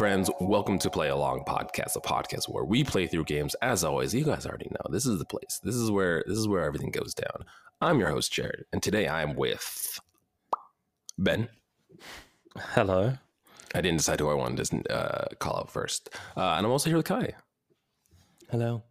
Friends. Welcome to Play Along Podcast, a podcast where we play through games. As always, you guys already know this is the place. This is where this is where everything goes down. I'm your host Jared, and today I'm with Ben. Hello. I didn't decide who I wanted to uh, call out first, uh, and I'm also here with Kai. Hello.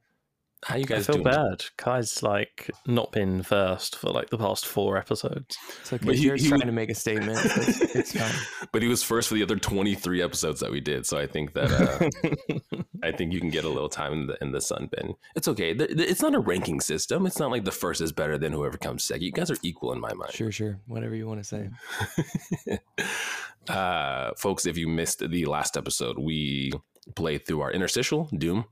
How you I guys feel doing? bad. Kai's like not been first for like the past four episodes. It's okay. But he- Jared's he trying was- to make a statement. It's, it's fine. But he was first for the other 23 episodes that we did, so I think that uh, I think you can get a little time in the in the sun, Ben. It's okay. Th- th- It's not a ranking system. It's not like the first is better than whoever comes second. You guys are equal in my mind. Sure, sure. Whatever you want to say. uh, folks, if you missed the last episode, we played through our interstitial Doom.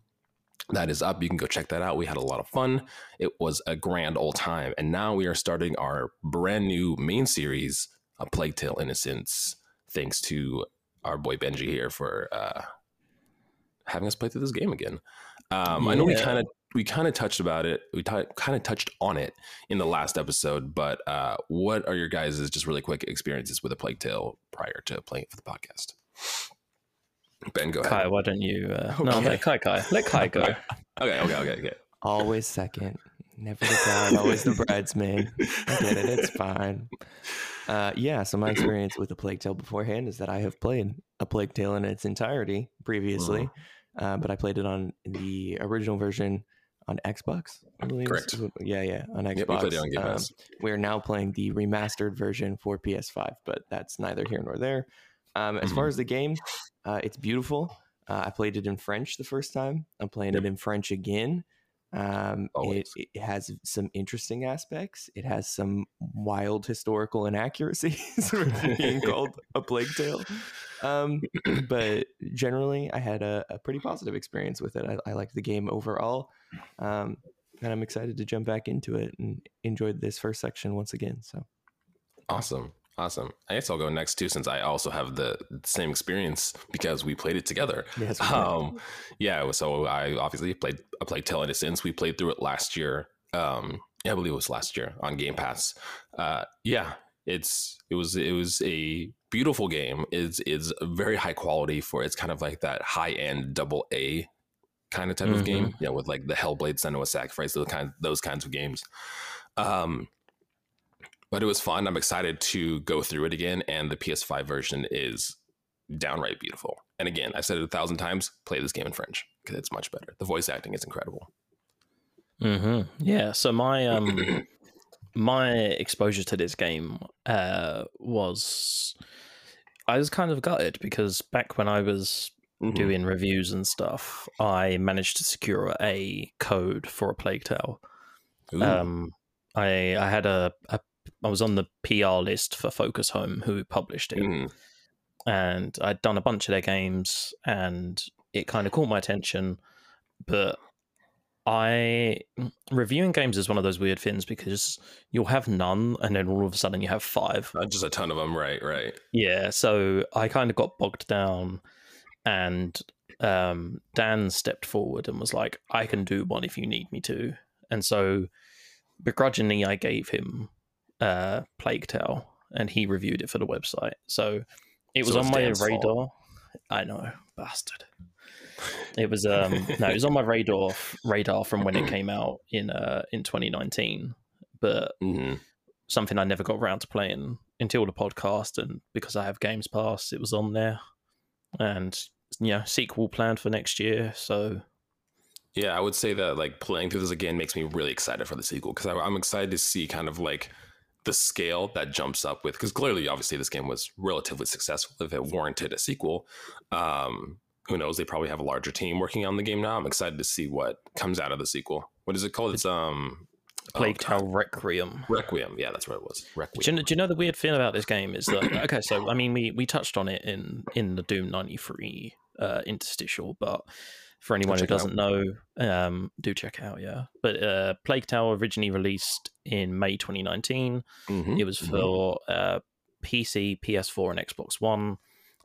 That is up. You can go check that out. We had a lot of fun. It was a grand old time. And now we are starting our brand new main series, A Plague Tale Innocence, thanks to our boy Benji here for uh, having us play through this game again. Um, I know we kind of we kind of touched about it. We t- kind of touched on it in the last episode, but uh, what are your guys' just really quick experiences with a Plague Tale prior to playing it for the podcast? Ben, go ahead. Kai, why don't you? Uh, No, Okay. let Kai, Kai, let Kai go. Okay, okay, okay, okay. Always second. Never the bride, always the bridesmaid. I get it. It's fine. Uh, yeah, so my experience with the Plague Tale beforehand is that I have played a Plague Tale in its entirety previously, uh, but I played it on the original version on Xbox. I believe. Correct. Yeah, yeah, on Xbox. Yep, we played it on Game Um, Pass. we're now playing the remastered version for PS5, but that's neither here nor there. Um, as Mm-hmm. far as the game, uh, it's beautiful. Uh, I played it in French the first time. I'm playing it in French again. Um, it, it has some interesting aspects. It has some wild historical inaccuracies being called a plague tale. Um, but generally, I had a, a pretty positive experience with it. I, I liked the game overall. Um, and I'm excited to jump back into it and enjoyed this first section once again. So Awesome. Awesome. I guess I'll go next too, since I also have the same experience because we played it together. yes. Um, yeah. So I obviously played I played Tale Innocence. We played through it last year. Um, yeah, I believe it was last year on Game Pass. Uh, yeah, it's it was it was a beautiful game. It's it's very high quality for it's kind of like that high end double A kind of type of game. Yeah, with like the Hellblade, Senua Sacrifice, those kind those kinds of games. Um, but it was fun. I'm excited to go through it again, and the PS5 version is downright beautiful. And again, I've said it a thousand times: play this game in French because it's much better. The voice acting is incredible. hmm Yeah. So my um my exposure to this game uh was I was kind of gutted because back when I was Mhm. doing reviews and stuff, I managed to secure a code for a Plague Tale. Ooh. Um, I I had a, a I was on the PR list for Focus Home, who published it, Mhm. and I'd done a bunch of their games, and it kind of caught my attention. But I reviewing games is one of those weird things because you'll have none, and then all of a sudden you have five. Uh, just a ton of them, right? Right. Yeah, so I kind of got bogged down, and um, Dan stepped forward and was like, "I can do one if you need me to," and so begrudgingly, I gave him uh, Plague Tale, and he reviewed it for the website. So it was So on my Dan's fault. radar. I know, bastard. It was um no, it was on my radar radar from when it came out in uh in 2019, but hmm something I never got around to playing until the podcast, and because I have Games Pass, it was on there, and yeah, sequel planned for next year. So Yeah, I would say that like playing through this again makes me really excited for the sequel because I'm excited to see kind of like the scale that jumps up with because clearly, obviously, this game was relatively successful. If it warranted a sequel, um, who knows? They probably have a larger team working on the game now. I'm excited to see what comes out of the sequel. What is it called? It's um, oh, Plague. Tale Requiem. Requiem. Yeah, that's what it was. Do you, Requiem. know, do you know the weird thing about this game is that okay, so I mean we we touched on it in in the Doom ninety three uh, interstitial, but for anyone who check it out. doesn't know, um, do check out. Yeah, but uh, Plague Tale originally released in May twenty nineteen. Mhm, It was mhm. for uh, PC, PS4, and Xbox One,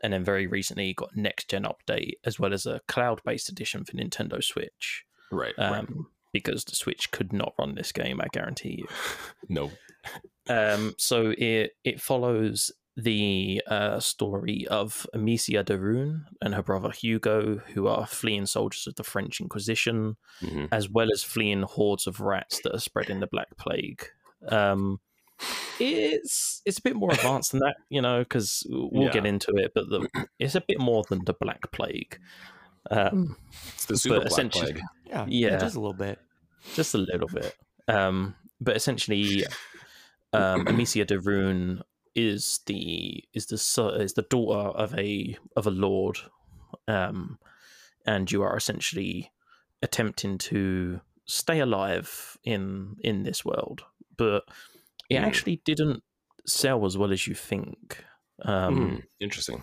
and then very recently got next gen update as well as a cloud based edition for Nintendo Switch. right. Um, right. Because the Switch could not run this game, I guarantee you. No. Um, so it it follows the uh, story of Amicia de Rune and her brother Hugo, who are fleeing soldiers of the French Inquisition, Mhm. as well as fleeing hordes of rats that are spreading the Black Plague. Um, it's it's a bit more advanced than that, you know, because we'll get into it. But the, it's a bit more than the Black Plague. Um, It's the super black plague. Yeah, Yeah. just a little bit. just a little bit. Um, but essentially, um, Amicia de Rune is the is the is the daughter of a of a lord, um, and you are essentially attempting to stay alive in in this world. But it Hmm. actually didn't sell as well as you think. Um, Hmm, Interesting.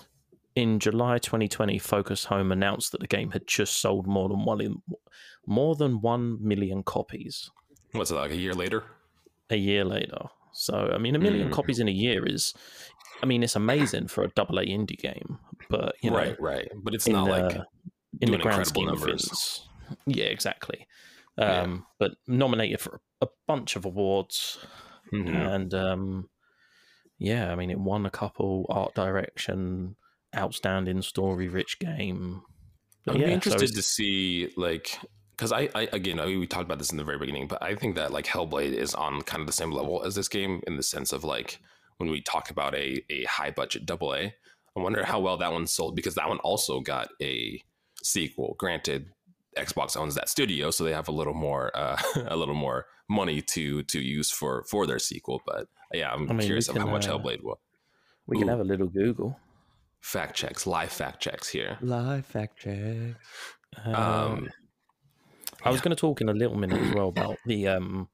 in July 2020, Focus Home announced that the game had just sold more than one in, more than one million copies What's it like a year later? a year later. So, I mean, a million Mm. copies in a year is, I mean, it's amazing for a double A indie game, but you know, right, right. But it's not like in the grand scheme of things, yeah, exactly. Yeah. Um, But nominated for a bunch of awards, Mhm. and um, yeah, I mean, it won a couple art direction, outstanding story rich game. I'd yeah, be interested it's- to see like because I, I again I, we talked about this in the very beginning, but I think that like Hellblade is on kind of the same level as this game in the sense of like when we talk about a a high budget double A. I wonder how well that one sold because that one also got a sequel. Granted, Xbox owns that studio, so they have a little more uh, a little more money to to use for for their sequel. But yeah, I'm I mean, curious of how much uh, Hellblade will we can Ooh. have a little Google. Fact checks, live fact checks here. Live fact checks Um, Um, I was going to talk in a little minute as well about the um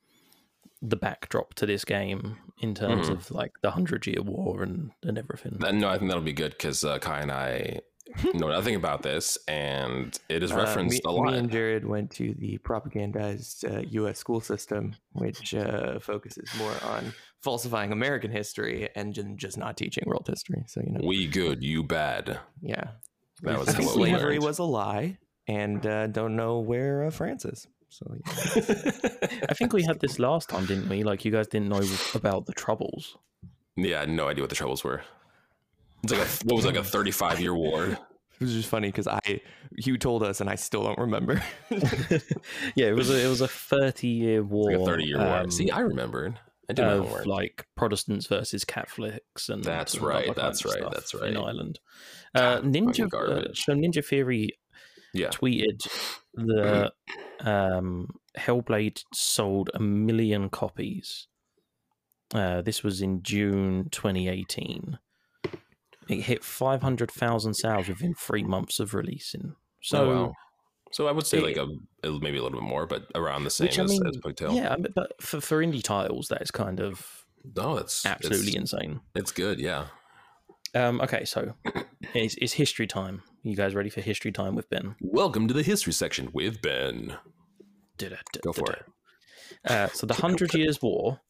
the backdrop to this game in terms Mhm. of like the Hundred Year War and and everything. Uh, No, I think that'll be good because uh, Kai and I know nothing about this, and it is Uh, referenced me, a lot. me and Jared went to the propagandized uh, U.S. school system, which uh, focuses more on falsifying American history and just not teaching world history. So you know, we good, you bad. yeah, That was think what we slavery was a lie, and uh, don't know where uh, France is. So yeah. I think we had this last time, didn't we? Like you guys didn't know about the troubles. yeah, I had no idea what the troubles were. It's like a, what was like a thirty-five year war. it was just funny because I you told us and I still don't remember. yeah, it was a, it was a thirty year war. Like a thirty-year war. um, See, I remembered. I did know of more. like Protestants versus Catholics, and That's right, that's right, that's right, stuff that's in. Ireland. Uh, Ninja, fucking uh, so Ninja Theory Yeah, tweeted the um, Hellblade sold a million copies. Uh, this was in June 2018. It hit 500,000 sales within three months of releasing. So, oh, wow. So I would say it- like a maybe a little bit more, but around the same Which, I as, mean, as Plague Tale. yeah, but for, for indie titles, that is kind of no, it's absolutely It's, insane. it's good. Yeah, Um, okay, so it's, it's history time. You guys ready for history time with Ben? welcome to the history section with Ben. Go for it. Uh, so the Hundred Years' War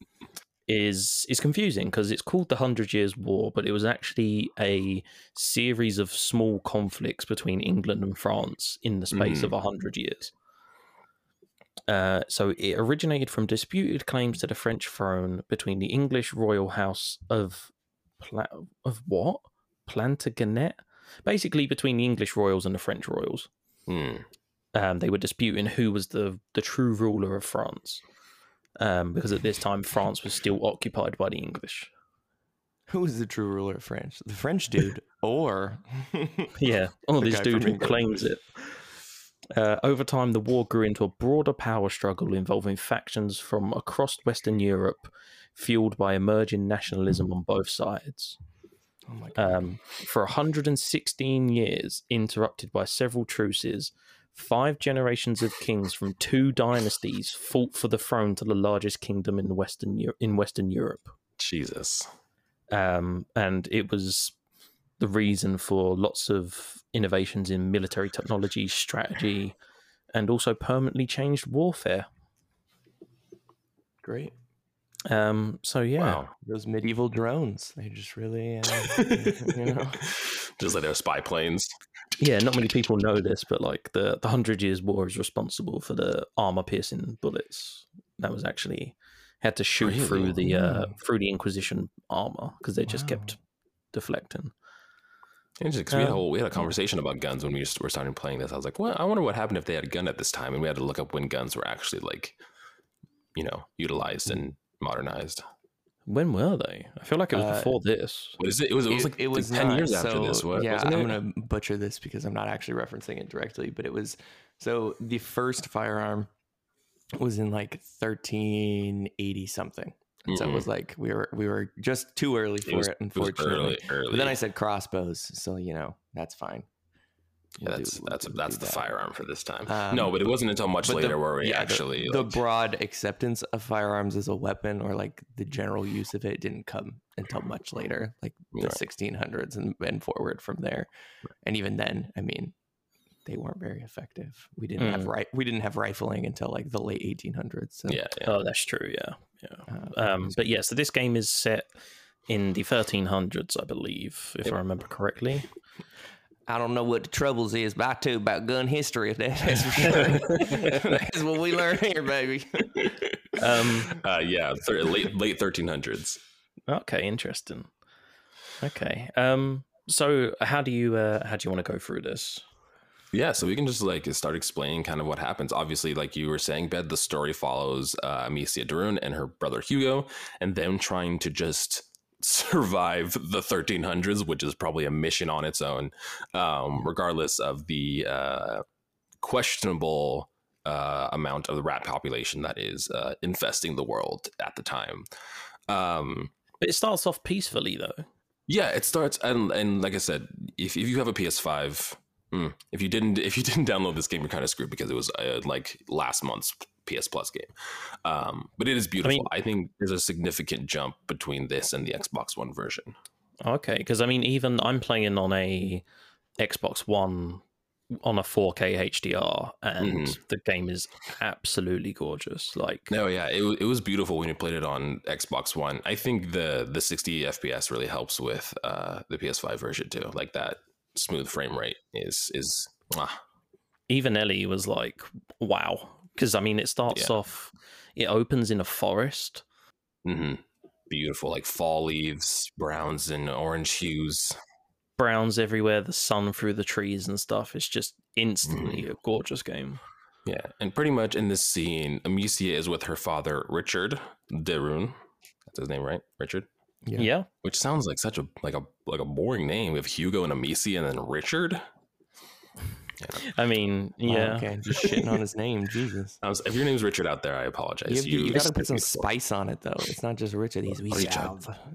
is is confusing because it's called the Hundred Years' War, but it was actually a series of small conflicts between England and France in the space of a hundred years. Uh, so it originated from disputed claims to the French throne between the English royal house of Pla- of what Plantagenet, basically between the English royals and the French royals Hmm. um, they were disputing who was the the true ruler of France, um, because at this time France was still occupied by the English. Who is the true ruler of France? The French dude, or Yeah, oh, this dude who claims it. Uh, over time, the war grew into a broader power struggle involving factions from across Western Europe, fueled by emerging nationalism on both sides. Oh my god. Um, for 116 years, interrupted by several truces, five generations of kings from two dynasties fought for the throne to the largest kingdom in Western Eu- in Western Europe, Jesus. um, and it was the reason for lots of innovations in military technology, strategy, and also permanently changed warfare. Great. Um, so yeah, Wow. Those medieval drones. They just really, uh, you know. Just like their spy planes. yeah, not many people know this, but like the the Hundred Years' War is responsible for the armor piercing bullets that was actually had to shoot through the uh, Mm. through the Inquisition armor because they just Wow. kept deflecting. Interesting, 'cause we had a Um, whole we had a conversation about guns when we just were starting playing this. I was like, "Well, I wonder what happened if they had a gun at this time," and we had to look up when guns were actually like, you know, utilized and modernized. When were they? I feel like it was Uh, before this. What is it? It was it was like it was like ten not, years after this. What, yeah, I'm gonna butcher this because I'm not actually referencing it directly, but it was so the first firearm was in like 1380 something. And So it Mhm. was like we were we were just too early for it, was- It was unfortunately. early, early. But then I said crossbows, so you know that's fine. Yeah, We'll that's do- we'll that's do that's the that. firearm for this time. Um, no, but it wasn't until much But the- later where we yeah, actually the, like, broad acceptance of firearms as a weapon or like the general use of it didn't come until much later like the Right. 1600s and, and forward from there and even then i mean they weren't very effective we didn't have Mm. right we didn't have rifling until like the late 1800s so yeah, yeah. Oh, that's true. Yeah, yeah. uh, Um, but yeah, so this game is set in the 1300s, I believe, if I remember correctly. I don't know what the troubles is but i tell you about gun history that's for sure that's what we learn here baby Um, uh, yeah, thir- late late thirteen hundreds. okay, interesting. Okay. Um, so how do you uh, how do you want to go through this? Yeah, so we can just like start explaining kind of what happens. Obviously, like you were saying, Ben, the story follows uh, Amicia de Rune and her brother Hugo, and them trying to just survive the 1300s, which is probably a mission on its own, um, regardless of the uh, questionable uh, amount of the rat population that is uh, infesting the world at the time. Um, But it starts off peacefully, though. yeah, it starts and and like I said, if, if you have a PS5, mm, if you didn't if you didn't download this game, you're kind of screwed because it was uh, like last month's PS Plus game. Um, but it is beautiful. I, think there's a significant jump between this and the Xbox One version. Okay, because I mean, even I'm playing on a Xbox One on a 4K HDR, and Mhm. the game is absolutely gorgeous. Like, No, yeah, it, it was beautiful when you played it on Xbox One. I think the the 60 FPS really helps with uh, the PS5 version too. Like that smooth frame rate is is mwah. even Ellie was like, "Wow!" Because I mean, it starts Yeah. off, it opens in a forest. Mhm. beautiful, like fall leaves, browns and orange hues. browns everywhere, the sun through the trees and stuff. It's just instantly a gorgeous game. Yeah, and pretty much in this scene, Amicia is with her father, Richard de Rune. That's his name, right? Richard. Yeah. Yeah. Which sounds like such a like a like a boring name. We have Hugo and Amicia, and then Richard. I mean, Wow, yeah. okay just shitting on his name jesus I was, if your name's Richard out there, I apologize. you, you, gotta put some spice on it though it's not just richard he's Richard.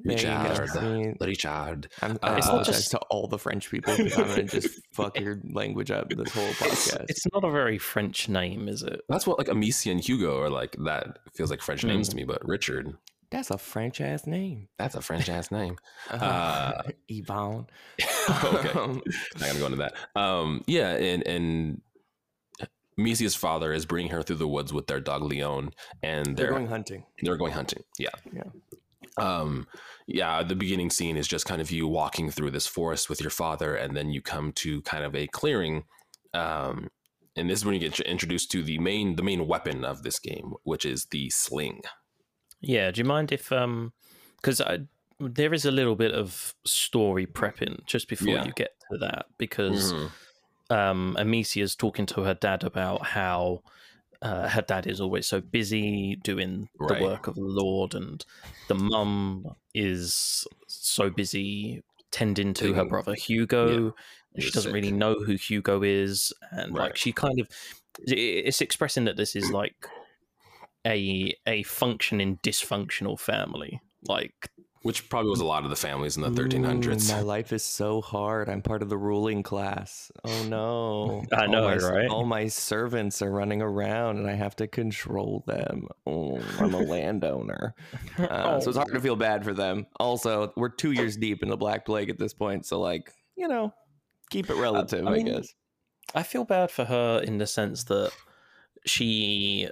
richard There. Richard. Richard. I'm, Uh, I It's not apologize just- to all the French people because I'm gonna just fuck your language up this whole It's, podcast. it's not a very French name, is it? That's what like Amicia and Hugo are like. That feels like French names to me, but Richard, That's a French ass name. that's a French ass name. Uh, Uh, Yvonne. okay. Um, not gonna go into that. Um, yeah, and and Misia's father is bringing her through the woods with their dog Leon, and they're they're going hunting. they're going hunting. Yeah, Yeah. Um, yeah. The beginning scene is just kind of you walking through this forest with your father, and then you come to kind of a clearing. Um, and this is when you get introduced to the main the main weapon of this game, which is the sling. Yeah. Do you mind if um, because there is a little bit of story prepping just before Yeah. you get to that because Mhm. um, Amicia's talking to her dad about how uh, her dad is always so busy doing Right. the work of the Lord, and the mum is so busy tending to her brother Hugo. Yeah, she doesn't really know who Hugo is, and like she kind of it's expressing that this is like a a functioning dysfunctional family. Like Which probably was a lot of the families in the Ooh, 1300s. my life is so hard. I'm part of the ruling class. Oh no. I know, all my, right? All my servants are running around and I have to control them. Oh, I'm a landowner. Uh, So it's hard to feel bad for them. Also, we're two years deep in the Black Plague at this point. So, like, you know, keep it relative, I, mean, guess. I feel bad for her in the sense that she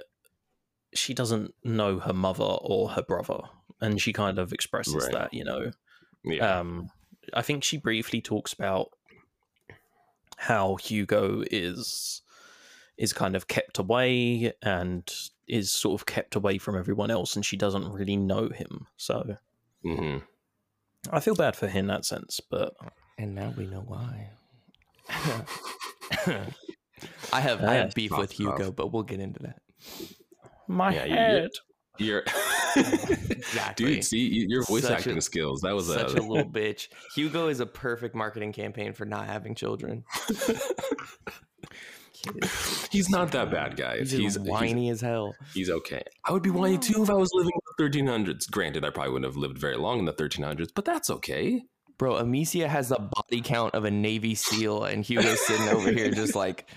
she doesn't know her mother or her brother, and she kind of expresses Right. that. You know, yeah. um, I think she briefly talks about how Hugo is is kind of kept away and is sort of kept away from everyone else, and she doesn't really know him. So hmm I feel bad for him in that sense, but And now we know why. I have I have beef tough, with Hugo, tough. but we'll get into that. My Yeah, you- you- head. You're Exactly. dude. See your voice Such a- acting skills. That was Such a, a little bitch. Hugo is a perfect marketing campaign for not having children. He's not that bad, guys. He's, He's just he's, whiny as hell. he's okay. I would be whiny too if I was living in the 1300s. Granted, I probably wouldn't have lived very long in the 1300s, but that's okay. Bro, Amicia has the body count of a Navy SEAL, and Hugo's sitting over here just like,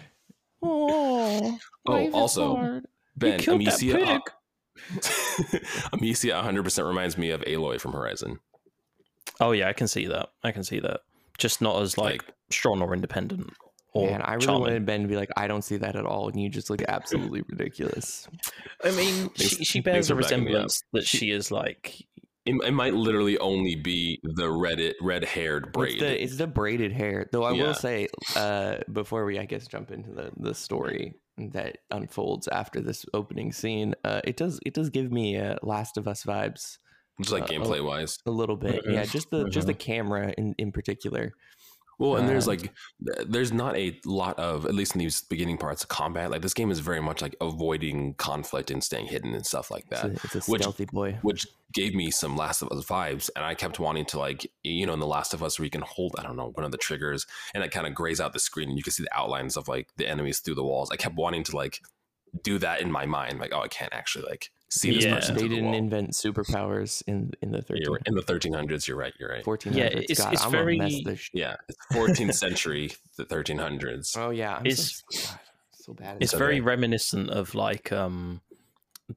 Oh, Oh, also, Ben, killed that Amicia, pig. Amicia 100% reminds me of Aloy from Horizon. oh yeah, I can see that. I can see that. Just not as like, Like- strong or independent or man, I really charming. wanted Ben to be like, I don't see that at all, and you just look absolutely ridiculous. I mean, she, she bears a for backing me up. resemblance that she is like. It, it might literally only be the red red haired braid. It's the, it's the braided hair, though. I Yeah. will say, uh, before we, I guess, jump into the the story that unfolds after this opening scene, uh, it does it does give me uh, Last of Us vibes just like uh, gameplay wise. a little bit. Yeah, just the just Mhm. the camera in in particular. Well, and there's Um, like, there's not a lot of, at least in these beginning parts of combat. Like this game is very much like avoiding conflict and staying hidden and stuff like It's that, a, it's a which- stealthy boy. which gave me some Last of Us vibes. And I kept wanting to like, you know, in the Last of Us where you can hold, I don't know, one of the triggers and it kind of grays out the screen and you can see the outlines of like the enemies through the walls. I kept wanting to like do that in my mind, like, oh, I can't actually like see this Yeah. person They the didn't wall. invent superpowers in in the 13, You're right. In the 1300s, you're right. You're right. 1400s. Yeah, it's- God, it's I'm gonna mess very- this sh- Yeah, it's 14th century, the 1300s. Oh yeah, I'm It's- so, God, so bad. At It's So very they- reminiscent of like um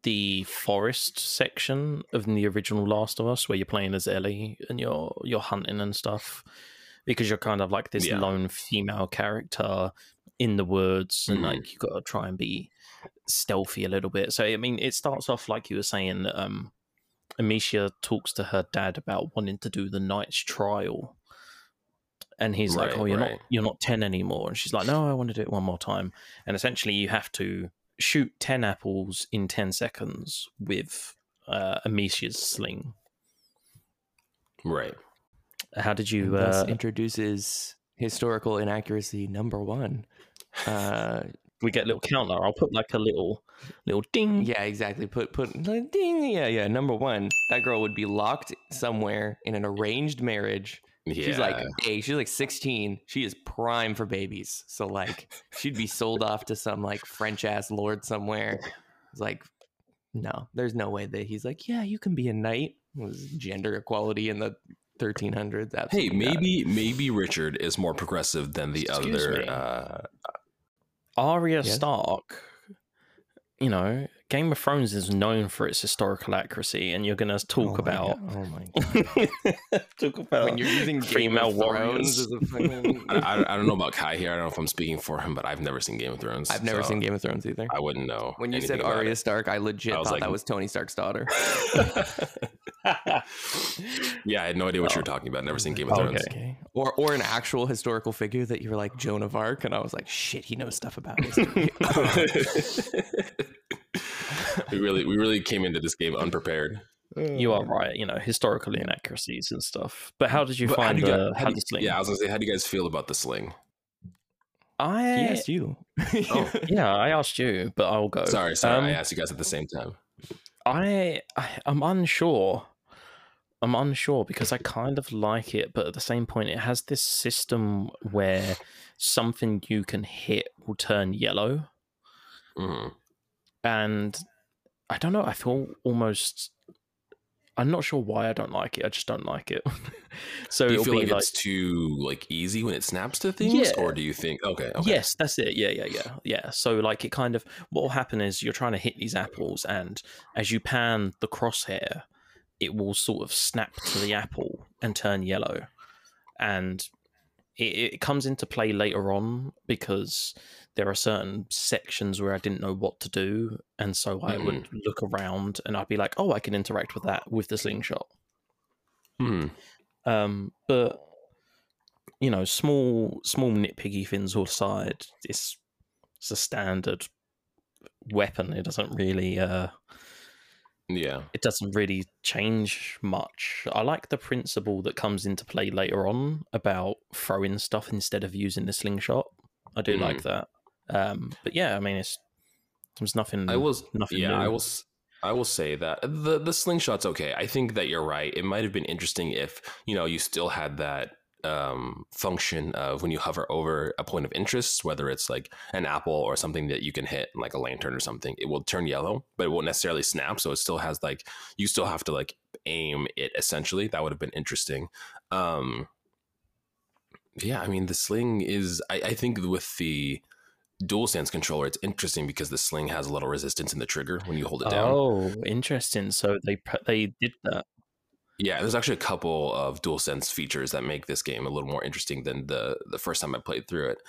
the forest section of the original Last of Us, where you're playing as Ellie and you're you're hunting and stuff, because you're kind of like this Yeah. lone female character in the woods, and Mhm. like you got to try and be stealthy a little bit. So I mean, it starts off like you were saying. Um, Amicia talks to her dad about wanting to do the knight's trial. And he's like, "Oh, you're right. not you're not ten anymore." And she's like, "No, I want to do it one more time." And essentially, you have to shoot ten apples in ten seconds with uh, Amicia's sling. Right. How did And you? thus Uh, introduces historical inaccuracy number one. Uh, we get a little counter. I'll put like a little little ding. yeah, exactly. Put put ding. Yeah, yeah. Number one, that girl would be locked somewhere in an arranged marriage. Yeah. She's like, hey, she's like 16. She is prime for babies. So like, she'd be sold off to some like French ass lord somewhere. It's like, no, there's no way that he's like, yeah, you can be a knight. It was gender equality in the 1300s. hey, maybe maybe Richard is more progressive than the Excuse other. me. Uh, Arya? Stark. You know, Game of Thrones is known for its historical accuracy, and you're going to Oh talk my about God. Oh my god. talk about when you're using Game female of Thrones warriors. as a fucking... I, I, I don't know about Kai here. I don't know if I'm speaking for him, but I've never seen Game of Thrones. I've never so seen Game of Thrones either. I wouldn't know. When you said about Arya. Stark, I legit I thought like- that was Tony Stark's daughter. yeah, I had no idea what you were talking about. Never seen Game of Oh, Thrones. okay. Or or an actual historical figure that you were like Joan of Arc, and I was like, shit, he knows stuff about history. we really we really came into this game unprepared. you are right. You know, historical inaccuracies and stuff. But how did you But find do you the guys- how how do the you- sling? Yeah, I was gonna say, how do you guys feel about the sling? I He asked you. Oh. yeah, I asked you, but I'll go. Sorry, sorry, I Um, asked you guys at the same time. I, I I'm unsure. I'm unsure because I kind of like it, but at the same point, it has this system where something you can hit will turn yellow, Mhm. And I don't know. I feel almost. I'm not sure why I don't like it. I just don't like it. so Do you it'll feel be like, like, it's too like easy when it snaps to things, Yeah. or do you think okay, okay, Yes, that's it. Yeah, yeah, yeah, yeah. So like it kind of what will happen is you're trying to hit these apples, and as you pan the crosshair, it will sort of snap to the apple and turn yellow, and it, it comes into play later on because there are certain sections where I didn't know what to do, and so I would look around and I'd be like, oh, I can interact with that with the slingshot. Hmm. Um, but you know, small small nitpicky things all aside, it's it's a standard weapon. It doesn't really uh Yeah. it doesn't really change much. I like the principle that comes into play later on about throwing stuff instead of using the slingshot. I do like that. Um, but yeah, I mean, it's there's nothing. I was nothing yeah, new. I will s- I will say that the the slingshot's okay. I think that you're right. It might have been interesting if, you know, you still had that um, function of when you hover over a point of interest, whether it's like an apple or something that you can hit, like a lantern or something, it will turn yellow, but it won't necessarily snap. So it still has like you still have to like aim it essentially. That would have been interesting. Um, yeah, I mean the sling is. I, I think with the dual sense controller, it's interesting because the sling has a little resistance in the trigger when you hold it down. Oh, interesting. So they they did that. Yeah, there's actually a couple of dual sense features that make this game a little more interesting than the the first time I played through it.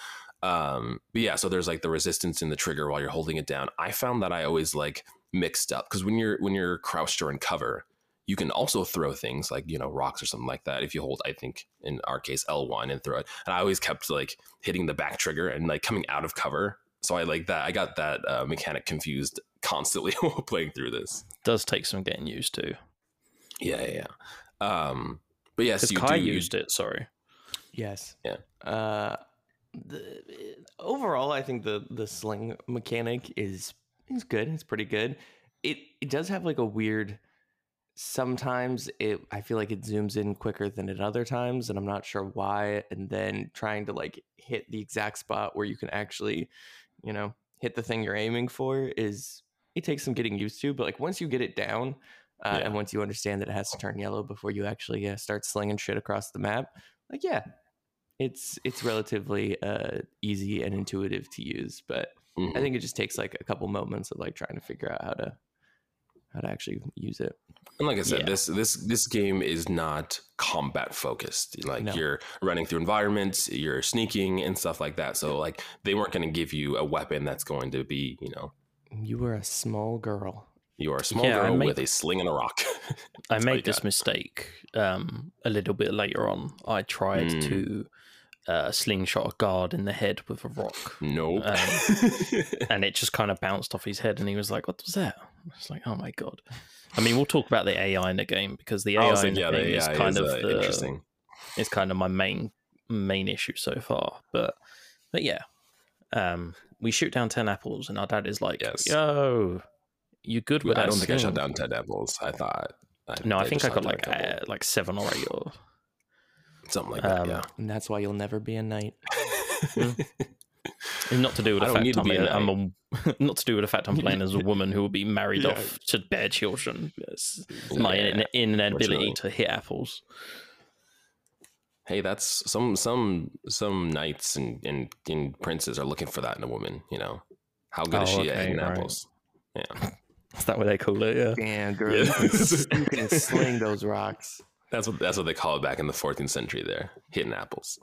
Um, but yeah, so there's like the resistance in the trigger while you're holding it down. I found that I always like mixed up because when you're when you're crouched or in cover, you can also throw things like you know rocks or something like that if you hold I think in our case L1 and throw it. And I always kept like hitting the back trigger and like coming out of cover. So I like that. I got that uh, mechanic confused constantly while playing through this. Does take some getting used to. Yeah, yeah. yeah. Um, but yes, Because you Kai do. you- used it. Sorry. Yes. Yeah. Uh, the, overall, I think the the sling mechanic is is good. It's pretty good. It it does have like a weird. Sometimes it I feel like it zooms in quicker than at other times, and I'm not sure why. And then trying to like hit the exact spot where you can actually, you know, hit the thing you're aiming for is it takes some getting used to. But like once you get it down, uh, Yeah. and once you understand that it has to turn yellow before you actually uh, start slinging shit across the map, like yeah, it's it's relatively uh, easy and intuitive to use. But Mhm. I think it just takes like a couple moments of like trying to figure out how to how to actually use it. And like I said, Yeah. this this this game is not combat focused. Like No. you're running through environments, you're sneaking and stuff like that. So like they weren't going to give you a weapon that's going to be, you know, You were a small girl. you are a small Yeah, girl made- with a sling and a rock. I That's all you made this got. mistake um, a little bit later on. I tried Mm. to uh, slingshot a guard in the head with a rock, Nope. and it just kind of bounced off his head, and he was like, "What was that?" I was like, "Oh my god!" I mean, we'll talk about the AI in the game because the AI was in the yeah, game the is AI kind is of uh, the, interesting. is kind of my main main issue so far. But but yeah, um, we shoot down ten apples, and our dad is like, Yes. "Yo, you good with I that?" don't think I shot down ten apples. I thought. No, I think I got like uh, like seven or eight or something like that. um, yeah. And that's why you'll never be a knight. And not to do with I the don't need fact to I'm, be a, a I'm a, not to do with the fact I'm playing as a woman who will be married Yeah. off to bear children. It's my in, inability unfortunately. to hit apples. hey, that's some some some knights and, and and princes are looking for that in a woman. You know, how good is Oh, she at hitting right. apples? Yeah, Is that what they call it? Yeah. Damn, girl, Yeah. you, can, you can sling those rocks. that's what that's what they call it back in the 14th century. There, hitting apples.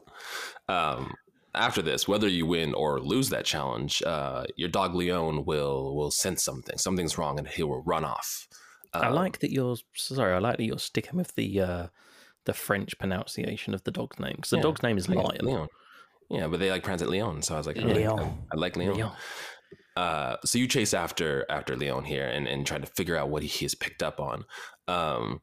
Um, after this, whether you win or lose that challenge, uh, your dog Leon will will sense something. Something's wrong, and he will run off. I Um, like that you're sorry. I like that you're sticking with the uh, the French pronunciation of the dog's name because the Yeah, dog's name is I Lion. Leon. Yeah, but they like pronounce it Leon, so I was like, I, like- Leon. I like Leon. Leon. Uh, so you chase after after Leon here and, and try to figure out what he has picked up on. Um,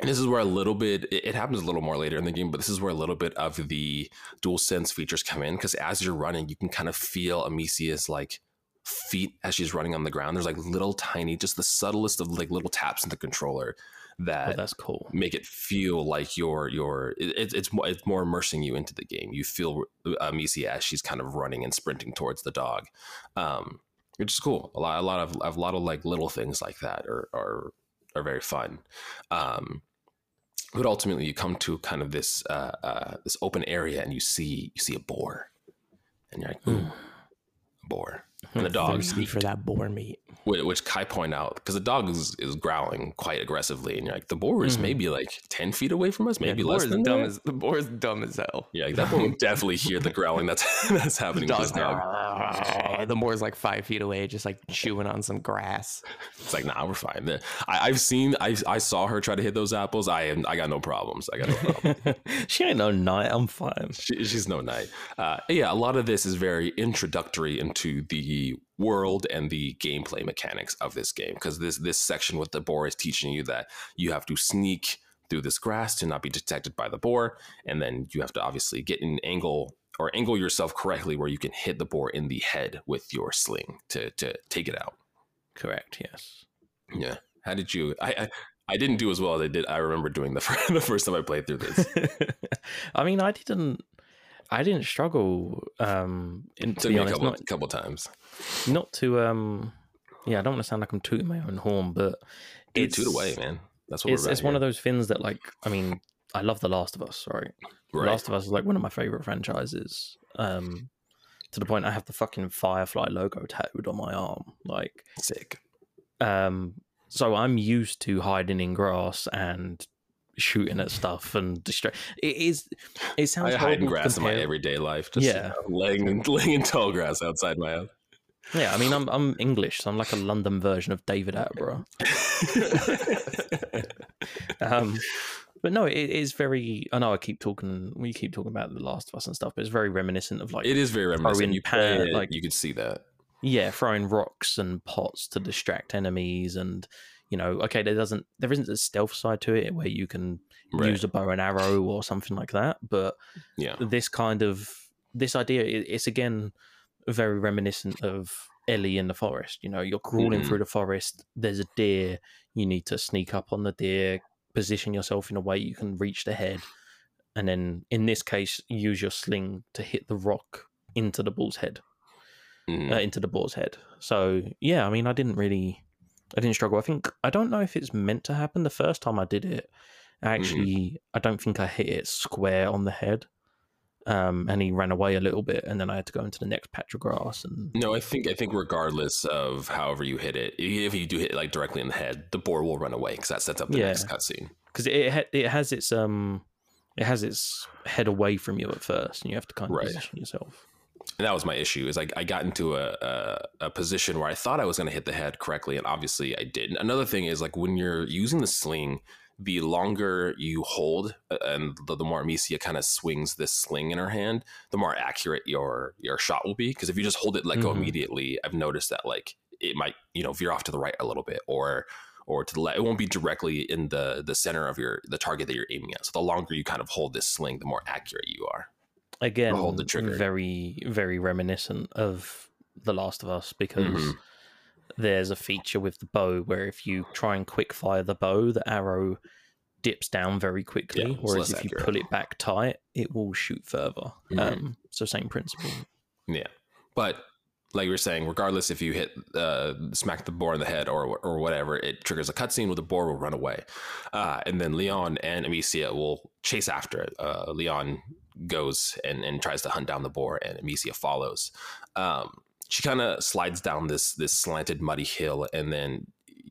and this is where a little bit it, happens a little more later in the game, but this is where a little bit of the dual sense features come in because as you're running, you can kind of feel Amicia's like feet as she's running on the ground. There's like little tiny, just the subtlest of like little taps in the controller Oh, that that's cool. make it feel like you're you're it, it's it's more it's more immersing you into the game. You feel Misi as she's kind of running and sprinting towards the dog, um, which is cool. A lot a lot of a lot of like little things like that are are are very fun. Um, but ultimately, you come to kind of this uh, uh, this open area and you see you see a boar, and you're like, ooh, a boar. And the dogs Thirsty for that boar meat. Whi- which Kai point out because the dog is, is growling quite aggressively, and you're like, the boar is Mhm. maybe like ten feet away from us, maybe yeah, the less boar is than dumb that. as the boar is dumb as hell. yeah, like, that one would definitely hear the growling that's that's happening The, Dog's dog. like, the boar's like five feet away, just like chewing on some grass. It's like, nah, we're fine. I, I've seen, I, I saw her try to hit those apples. I am, I got no problems. I got no problem. she ain't no knight. I'm fine. she, she's no knight. Uh, yeah, a lot of this is very introductory into the world and the gameplay mechanics of this game because this this section with the boar is teaching you that you have to sneak through this grass to not be detected by the boar and then you have to obviously get an angle or angle yourself correctly where you can hit the boar in the head with your sling to to take it out Correct. Yes. yeah how did you i i, I didn't do as well as i did i remember doing the first, the first time i played through this I mean, I didn't. I didn't struggle. Um, in, to be me a honest, couple, not couple times not to. Um, yeah, I don't want to sound like I'm tooting my own horn, but Dude, it's toot away man that's what It's we're it's one of those things that, like, I mean, I love The Last of Us. Right, The right Last of Us is like one of my favorite franchises. Um, to the point I have the fucking Firefly logo tattooed on my arm. Like, sick um, so I'm used to hiding in grass and shooting at stuff and distract. It is. It sounds I hide in grass in my everyday life. Just Yeah. laying in, laying in tall grass outside my house. Yeah, I mean, I'm I'm English, so I'm like a London version of David Attenborough. Um, but no, it is very. I know I keep talking. We keep talking about The Last of Us and stuff, but it's very reminiscent of like it is very reminiscent. in You pan- it, like- you could see that. yeah, throwing rocks and pots to distract enemies, and you know, okay, there doesn't there isn't a stealth side to it where you can Right. use a bow and arrow or something like that, but yeah, this kind of this idea it's again very reminiscent of Ellie in the forest. You know, you're crawling Mhm. through the forest. There's a deer. You need to sneak up on the deer, position yourself in a way you can reach the head, and then in this case, use your sling to hit the rock into the bull's head, Mhm. uh, into the boar's head. So yeah, I mean, I didn't really, I didn't struggle. I think I don't know if it's meant to happen. The first time I did it, actually, I don't think I hit it square on the head. Um, and he ran away a little bit, and then I had to go into the next patch of grass. And no, I think I think regardless of however you hit it, if you do hit it like directly in the head, the boar will run away because that sets up the Yeah. next cutscene. because it ha- it has its um, it has its head away from you at first, and you have to kind of Right. position yourself. And that was my issue. Is like I got into a, a a position where I thought I was going to hit the head correctly, and obviously I didn't. Another thing is like when you're using the sling, the longer you hold, uh, and the, the more Amicia kind of swings this sling in her hand, the more accurate your your shot will be. Because if you just hold it, let go Mhm. immediately, I've noticed that like it might you know veer off to the right a little bit, or or to the left. It won't be directly in the the center of your the target that you're aiming at. So the longer you kind of hold this sling, the more accurate you are. Again, hold the trigger. very very reminiscent of The Last of Us because Mhm. there's a feature with the bow where if you try and quick fire the bow, the arrow dips down very quickly, Yeah, whereas if you pull it back tight, it will shoot further. Mhm. Um, so same principle. Yeah, but like you were saying, regardless if you hit uh, smack the boar in the head or or whatever, it triggers a cutscene where the boar will run away, uh, and then Leon and Amicia will chase after it. Uh, Leon goes and, and tries to hunt down the boar, and Amicia follows. Um, she kind of slides down this this slanted muddy hill, and then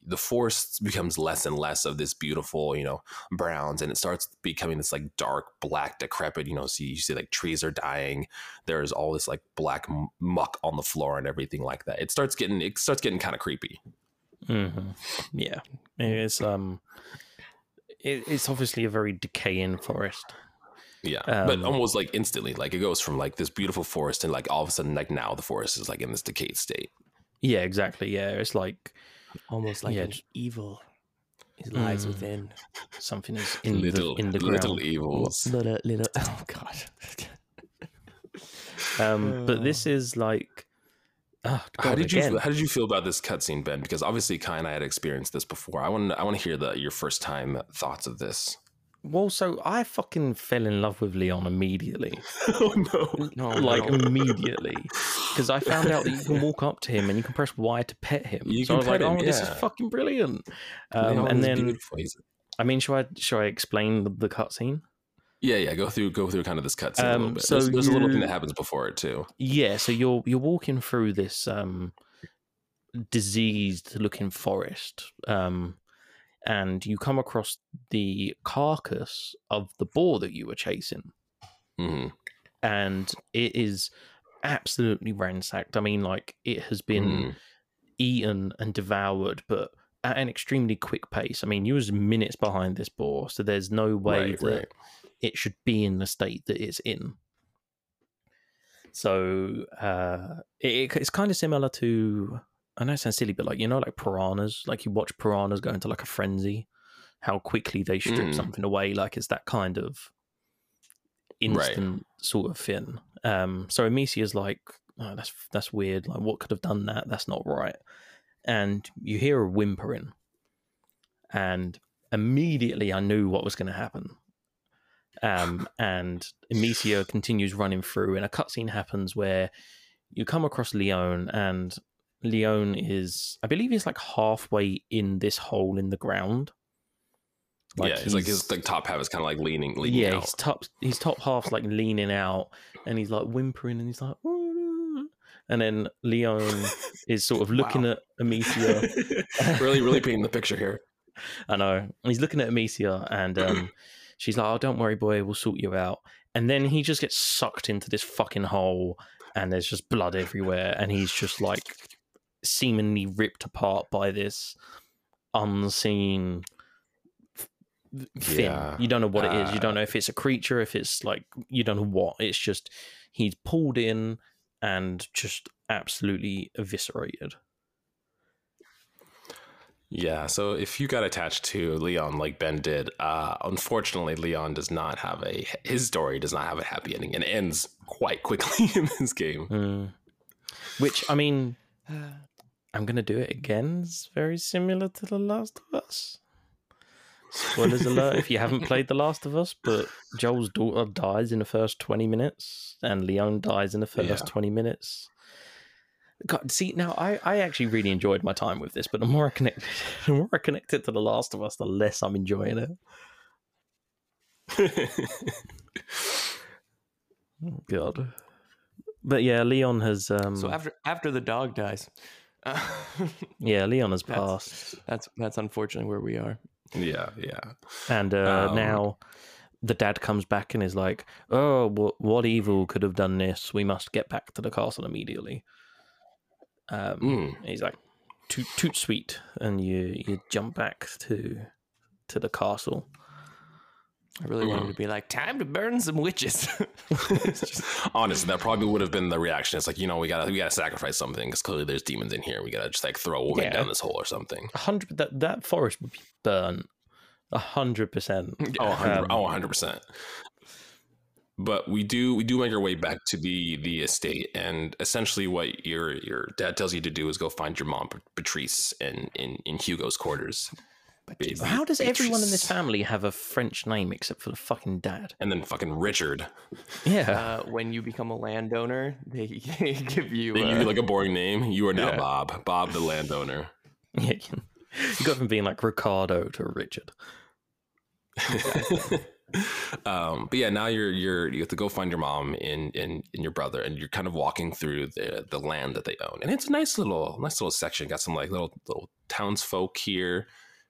the forest becomes less and less of this beautiful, you know, browns, and it starts becoming this like dark black, decrepit. You know, so you see like trees are dying there's all this like black muck on the floor and everything like that. It starts getting it starts getting kind of creepy. hmm Yeah, it's um, it, it's obviously a very decaying forest. Yeah, but Um, almost like instantly, like it goes from like this beautiful forest and like all of a sudden, like now the forest is like in this decayed state. Yeah, exactly. Yeah, it's like Almost like Yeah, an evil it lies Mm. within. something is in little the in the little ground. evils. Little, little. Oh God. Um, but Uh. this is like, oh, How did again. you how did you feel about this cutscene, Ben? Because obviously Kai and I had experienced this before. I want I want to hear the your first time thoughts of this. Well, so I fucking fell in love with Leon immediately, oh no! No, like no. immediately, because I found out that you can walk up to him and you can press Y to pet him. You so I can was like, him, "Oh, this is fucking brilliant!" Um, and then, I mean, should I should I explain the, the cutscene? yeah, yeah. Go through go through kind of this cutscene a little Um, bit. so there's, there's a little thing that happens before it too. Yeah, so you're you're walking through this um diseased looking forest. Um and you come across the carcass of the boar that you were chasing. hmm And it is absolutely ransacked. I mean, like it has been Mm. eaten and devoured, but at an extremely quick pace. I mean, you was minutes behind this boar, so there's no way Right, that right. it should be in the state that it's in. So uh, it, it's kind of similar to I know it sounds silly, but like you know, like piranhas. Like you watch piranhas go into like a frenzy, how quickly they strip Mm. something away. Like it's that kind of instant sort of thing. Um, so Amicia's like, oh, that's that's weird. Like, what could have done that? That's not right. And you hear a whimpering, and immediately I knew what was going to happen. Um, and Amicia continues running through, and a cutscene happens where you come across Leon, and Leon is, I believe, he's like halfway in this hole in the ground. yeah, it's like his like top half is kind of like leaning, leaning out. yeah, out. his top his top half's like leaning out, and he's like whimpering, and he's like, "Oh, and then Leon is sort of looking at Amicia. really, really painting the picture here. I know. He's looking at Amicia, and um, she's like, "Oh, don't worry, boy, we'll sort you out." And then he just gets sucked into this fucking hole, and there's just blood everywhere, and he's just like seemingly ripped apart by this unseen f- thing. Yeah. You don't know what it is. You Uh, don't know if it's a creature, if it's like you don't know what. It's just he's pulled in and just absolutely eviscerated. Yeah, so if you got attached to Leon like Ben did, uh, unfortunately, Leon does not have a his story does not have a happy ending and ends quite quickly in this game. Mm. Which I mean, I'm gonna do it again. It's very similar to The Last of Us. Spoilers alert if you haven't played The Last of Us, but Joel's daughter dies in the first 20 minutes and Leon dies in the first Yeah. 20 minutes. God, see, now I, I actually really enjoyed my time with this, but the more I connect the more I connect it to The Last of Us, the less I'm enjoying it. God. But yeah, Leon has um so after after the dog dies, yeah, Leon has That's- passed. that's that's unfortunately where we are. yeah, yeah. And uh, Um, now the dad comes back and is like, "Oh, what, what evil could have done this? We must get back to the castle immediately." Um, Mm. He's like, "Toot toot sweet," and you you jump back to to the castle. I really wanted to be like, time to burn some witches. Just- Honestly, that probably would have been the reaction. It's like you know we gotta we gotta sacrifice something because clearly there's demons in here. We gotta just like throw a woman Yeah. down this hole or something. Hundred that that forest would be burnt. A hundred percent. Oh, 100 Um, oh, 100 percent. But we do we do make our way back to the the estate, and essentially what your your dad tells you to do is go find your mom, Beatrice, in in, in Hugo's quarters. Basically, How does everyone in this family have a French name except for the fucking dad? And then fucking Richard. Yeah. uh, when you become a landowner, they, they give you. They give Uh, you like a boring name. You are now yeah. Bob. Bob the landowner. Yeah, you go from being like Ricardo to Richard. um, but yeah, now you're you're you have to go find your mom and and, and your brother, and you're kind of walking through the the land that they own, and it's a nice little nice little section. Got some like little little townsfolk here.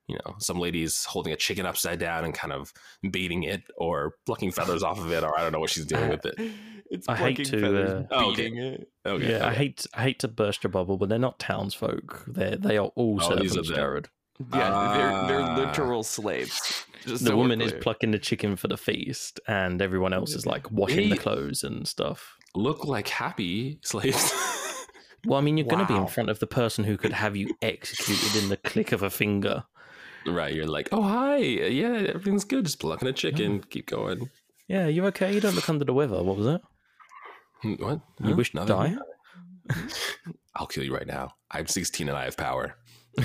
You know, some ladies holding a chicken upside down and kind of beating it, or plucking feathers off of it, or I don't know what she's doing with it. It's I hate plucking to, feathers, uh, Oh, okay. beating it. Okay, yeah, I hate I hate to burst your bubble, but they're not townsfolk. They they are all Oh, these servants, are the- Jared. Yeah, they're they're Ah. literal slaves. Just The so woman is plucking the chicken for the feast, and everyone else is like washing the clothes and stuff. Look like happy slaves. Well, I mean, you're going to be in front of the person who could have you executed in the click of a finger. Right? You're like, oh hi, yeah, everything's good. Just plucking a chicken. Mm. Keep going. Yeah, you okay? You don't look under the weather. What was it? Hmm, What? You Huh? wish to Nothing? die? I'll kill you right now. I'm 16 and I have power.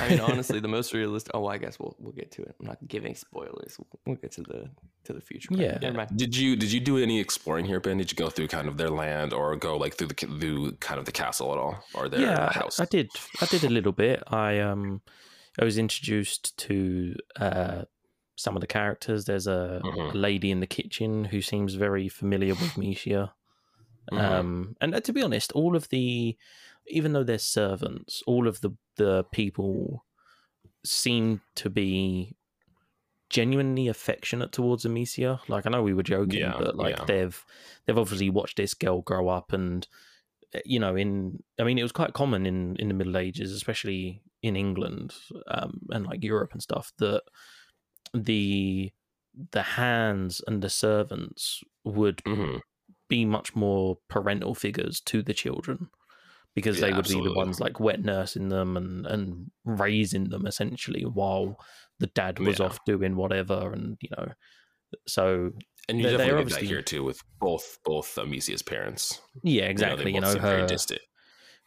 I mean, honestly, the most realistic. Oh, I guess we'll we'll get to it. I'm not giving spoilers. We'll, we'll get to the to the future. part. Yeah. never mind. Did you did you do any exploring here, Ben? Did you go through kind of their land or go like through the through kind of the castle at all or their yeah, house? I did. I did a little bit. I um, I was introduced to uh some of the characters. There's a, Mhm. a lady in the kitchen who seems very familiar with Misha. Mhm. Um, and uh, to be honest, all of the, even though they're servants, all of the the people seem to be genuinely affectionate towards Amicia. Like I know we were joking, Yeah, but like yeah. they've they've obviously watched this girl grow up, and uh, you know, in I mean, it was quite common in in the Middle Ages, especially in England um, and like Europe and stuff, that the the hands and the servants would Mhm. be much more parental figures to the children because they Yeah, would be the ones like wet nursing them and and raising them essentially while the dad was Yeah. off doing whatever and you know so And you They- definitely get that obviously- here too with both both Amicia's parents. yeah You know, exactly you know, seem very her distant.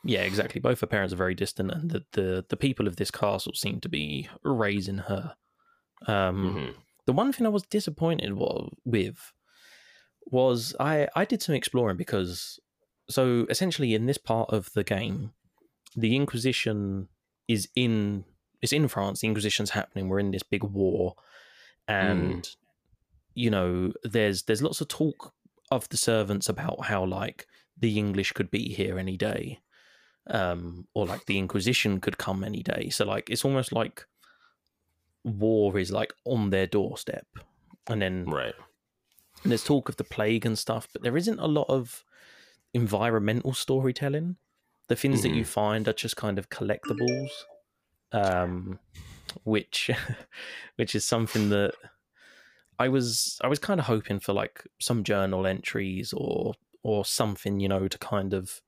Yeah exactly both her parents are very distant and the the, the people of this castle seem to be raising her um Mhm. the one thing I was disappointed wa- with was I I did some exploring because so essentially in this part of the game, the Inquisition is in it's in France. The Inquisition's happening. We're in this big war, and you know there's there's lots of talk of the servants about how like the English could be here any day, um, or like the Inquisition could come any day. So like it's almost like war is like on their doorstep, and then Right. and there's talk of the plague and stuff, but there isn't a lot of environmental storytelling. The things that you find are just kind of collectibles, um, which which is something that I was I was kind of hoping for like some journal entries or or something, you know, to kind of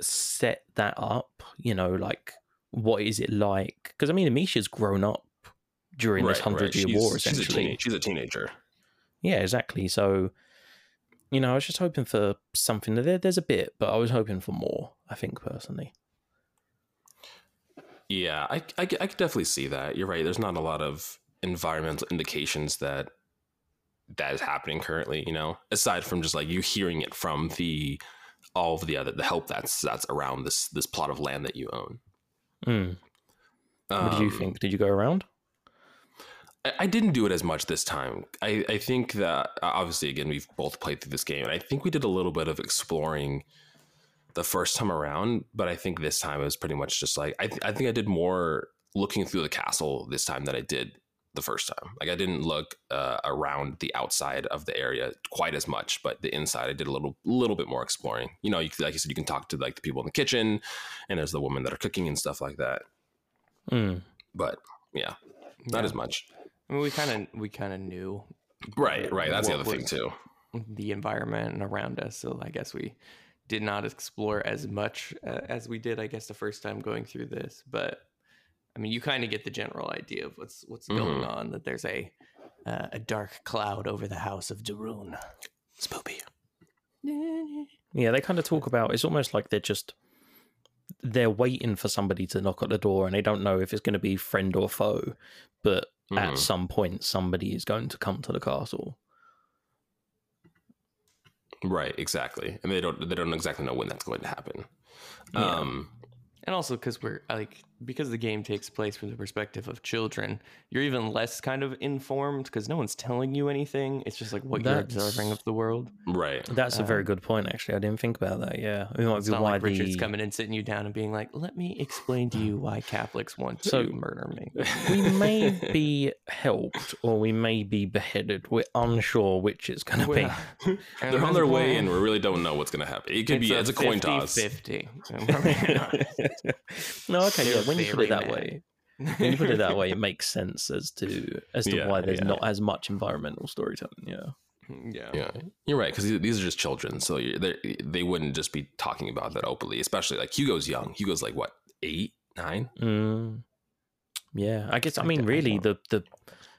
set that up, you know, like what is it like? Because I mean, Amicia's grown up during this hundred right. year She's- war, she's a, essentially. she's a teenager. Yeah, exactly. So, you know, I was just hoping for something. There, there's a bit, but I was hoping for more. I think personally. Yeah, I, I, I could definitely see that. You're right. There's not a lot of environmental indications that that is happening currently. You know, aside from just like you hearing it from the all of the other the help that's that's around this this plot of land that you own. Mm. What do you Um, think? Did you go around? I, I didn't do it as much this time. I, I think that uh, obviously again we've both played through this game, and I think we did a little bit of exploring the first time around, but I think this time it was pretty much just like I, th- I think I did more looking through the castle this time than I did the first time. Like I didn't look uh, around the outside of the area quite as much, but the inside I did a little little bit more exploring. You know, you, like I said, you can talk to like the people in the kitchen, and there's the women that are cooking and stuff like that. Mm. But yeah, not Yeah. as much. I mean, we kind of we kind of knew Right, right. That's the other thing too. the environment and around us. So I guess we did not explore as much uh, as we did, I guess, the first time going through this. But I mean, you kind of get the general idea of what's what's going Mhm. on. That there's a uh, a dark cloud over the house of de Rune. Spoopy. Yeah, they kind of talk about. It's almost like they're just they're waiting for somebody to knock at the door, and they don't know if it's going to be friend or foe. But at Mhm. some point, somebody is going to come to the castle. Right, exactly. And they don't they don't exactly know when that's going to happen. Yeah. Um And also because we're like because the game takes place from the perspective of children, you're even less kind of informed because no one's telling you anything. It's just like what you're observing of the world. right. That's a very Um, good point, actually. I didn't think about that. Yeah, it might It's be not why like Richard's the coming and sitting you down and being like, "Let me explain to you why Catholics want So- to murder me." we may be helped or we may be beheaded. We're unsure which it's going to be. Well, They're on their way plan. and we really don't know what's gonna happen. It could be it's a coin toss. 50. no, okay, yeah. They're When you put it that mad. way, when you put it that way, it makes sense as to as to Yeah, why there's yeah. not as much environmental storytelling. Yeah, yeah. Yeah, you're right because these are just children, so they they wouldn't just be talking about that openly. Especially like Hugo's young. Hugo's like what eight, nine. mm. yeah. I guess I I mean, guess really, the the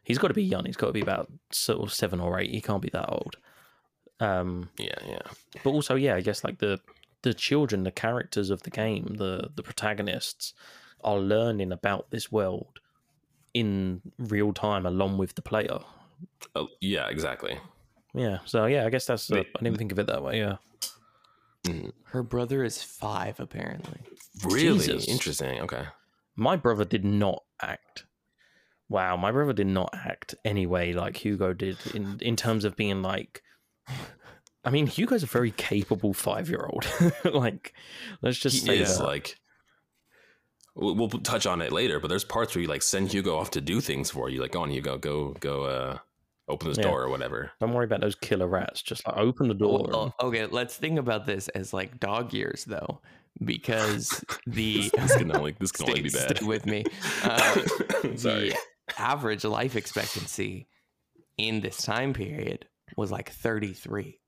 he's got to be young. He's got to be about sort of seven or eight. He can't be that old. Um, Yeah, yeah, but also yeah i guess like the the children the characters of the game the the protagonists are learning about this world in real time along with the player Oh, yeah, exactly. yeah so yeah i guess that's uh, Wait. i didn't think of it that way yeah Her brother is five, apparently. Really Jesus. interesting. Okay. my brother did not act wow my brother did not act anyway like hugo did in in terms of being like i mean hugo's a very capable five-year-old like let's just He say is that. like. We'll, we'll touch on it later, but there's parts where you like send Hugo off to do things for you. Like, go on, Hugo, go, go, uh, open this Yeah. door or whatever. don't worry about those killer rats just like open the door and- okay, let's think about this as like dog years, though, because the This can only this can only be bad. stay with me. Uh, Sorry. the average life expectancy in this time period was like 33.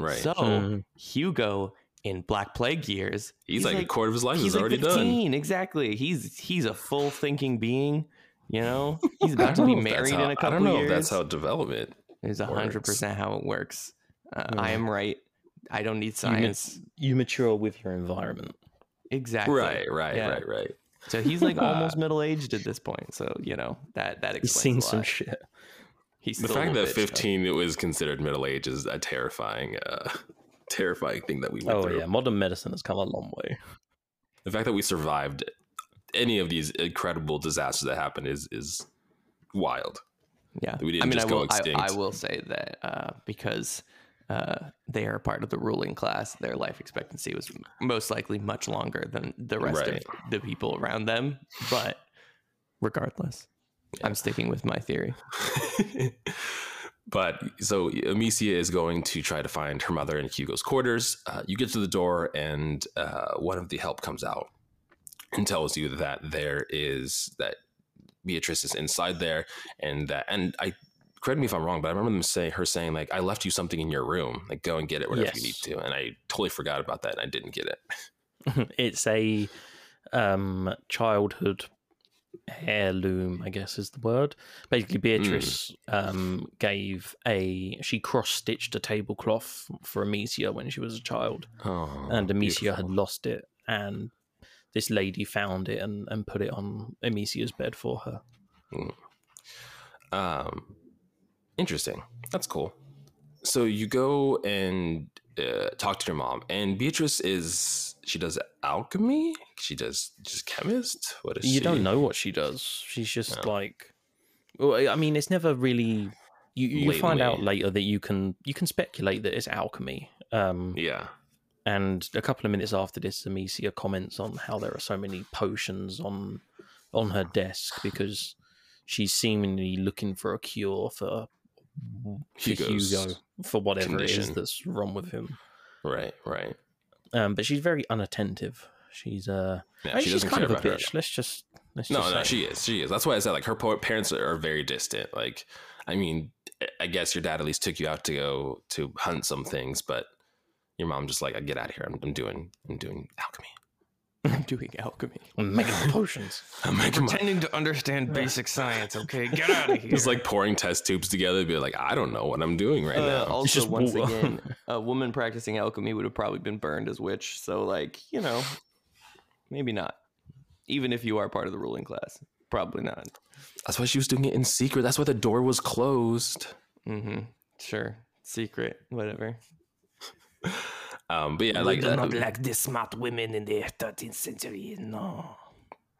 Right. So Mm. Hugo in Black Plague years, he's, like, a quarter of his life he's is like already done. exactly. He's he's a full thinking being. You know, he's about to be know if that's married how- in a couple of years. I don't know years. if that's how development. Is hundred percent how it works. Uh. I am right. I don't need You, ma- science. you mature with your environment. exactly. Right, right, Yeah. right, right. So he's like almost middle aged at this point. So you know that that explains. He's seen some shit. He's The fact that bitch, though. 15 it was considered middle age is a terrifying, uh, terrifying thing that we went through. Oh through. yeah, modern medicine has come a long way. The fact that we survived any of these incredible disasters that happened is is wild. Yeah, We didn't I mean, just I go will. I, extinct. I will say that uh, because uh, they are part of the ruling class, their life expectancy was most likely much longer than the rest Right. of the people around them. But regardless, I'm sticking with my theory. but so Amicia is going to try to find her mother in Hugo's quarters. Uh, you get to the door, and uh, one of the help comes out and tells you that there is that Beatrice is inside there, and that and I correct me if I'm wrong, but I remember them say her saying like I left you something in your room, like go and get it whenever you need to, and I totally forgot about that, and I didn't get it. it's a um, childhood heirloom, I guess is the word. Basically, Beatrice um, gave a she cross stitched a tablecloth for Amicia when she was a child, Oh, and Amicia had lost it, and this lady found it and, and put it on Amicia's bed for her. Um, interesting. That's cool. So you go and uh, talk to your mom, and Beatrice is she does alchemy. She does just chemist. What is she? You she? don't know what she does. She's just No. like, well, I mean, it's never really. You you find out later that you can you can speculate that it's alchemy. Um, Yeah, and a couple of minutes after this, Amicia comments on how there are so many potions on on her desk because she's seemingly looking for a cure for Hugo's Hugo for whatever it is that's wrong with him. right, right. Um, but she's very unattentive. She's uh, Yeah, I- she she's kind of a about her. bitch. Let's just let's No, just no, she is. She is. That's why I said like her parents are very distant. Like, I mean, I guess your dad at least took you out to go to hunt some things, but your mom just like, I get out of here. I'm, I'm doing, I'm doing alchemy. I'm doing alchemy. I'm making potions. I'm making my- Pretending to understand basic science. Okay, get out of here. It's like pouring test tubes together. Be like, I don't know what I'm doing right Uh, now. also, just once again, a woman practicing alchemy would have probably been burned as witch. So, like, you know, maybe not. Even if you are part of the ruling class, probably not. That's why she was doing it in secret. That's why the door was closed. Mm-hmm. Sure. Secret. Whatever. Um, but yeah, like, uh, like the smart women in the 13th century. No.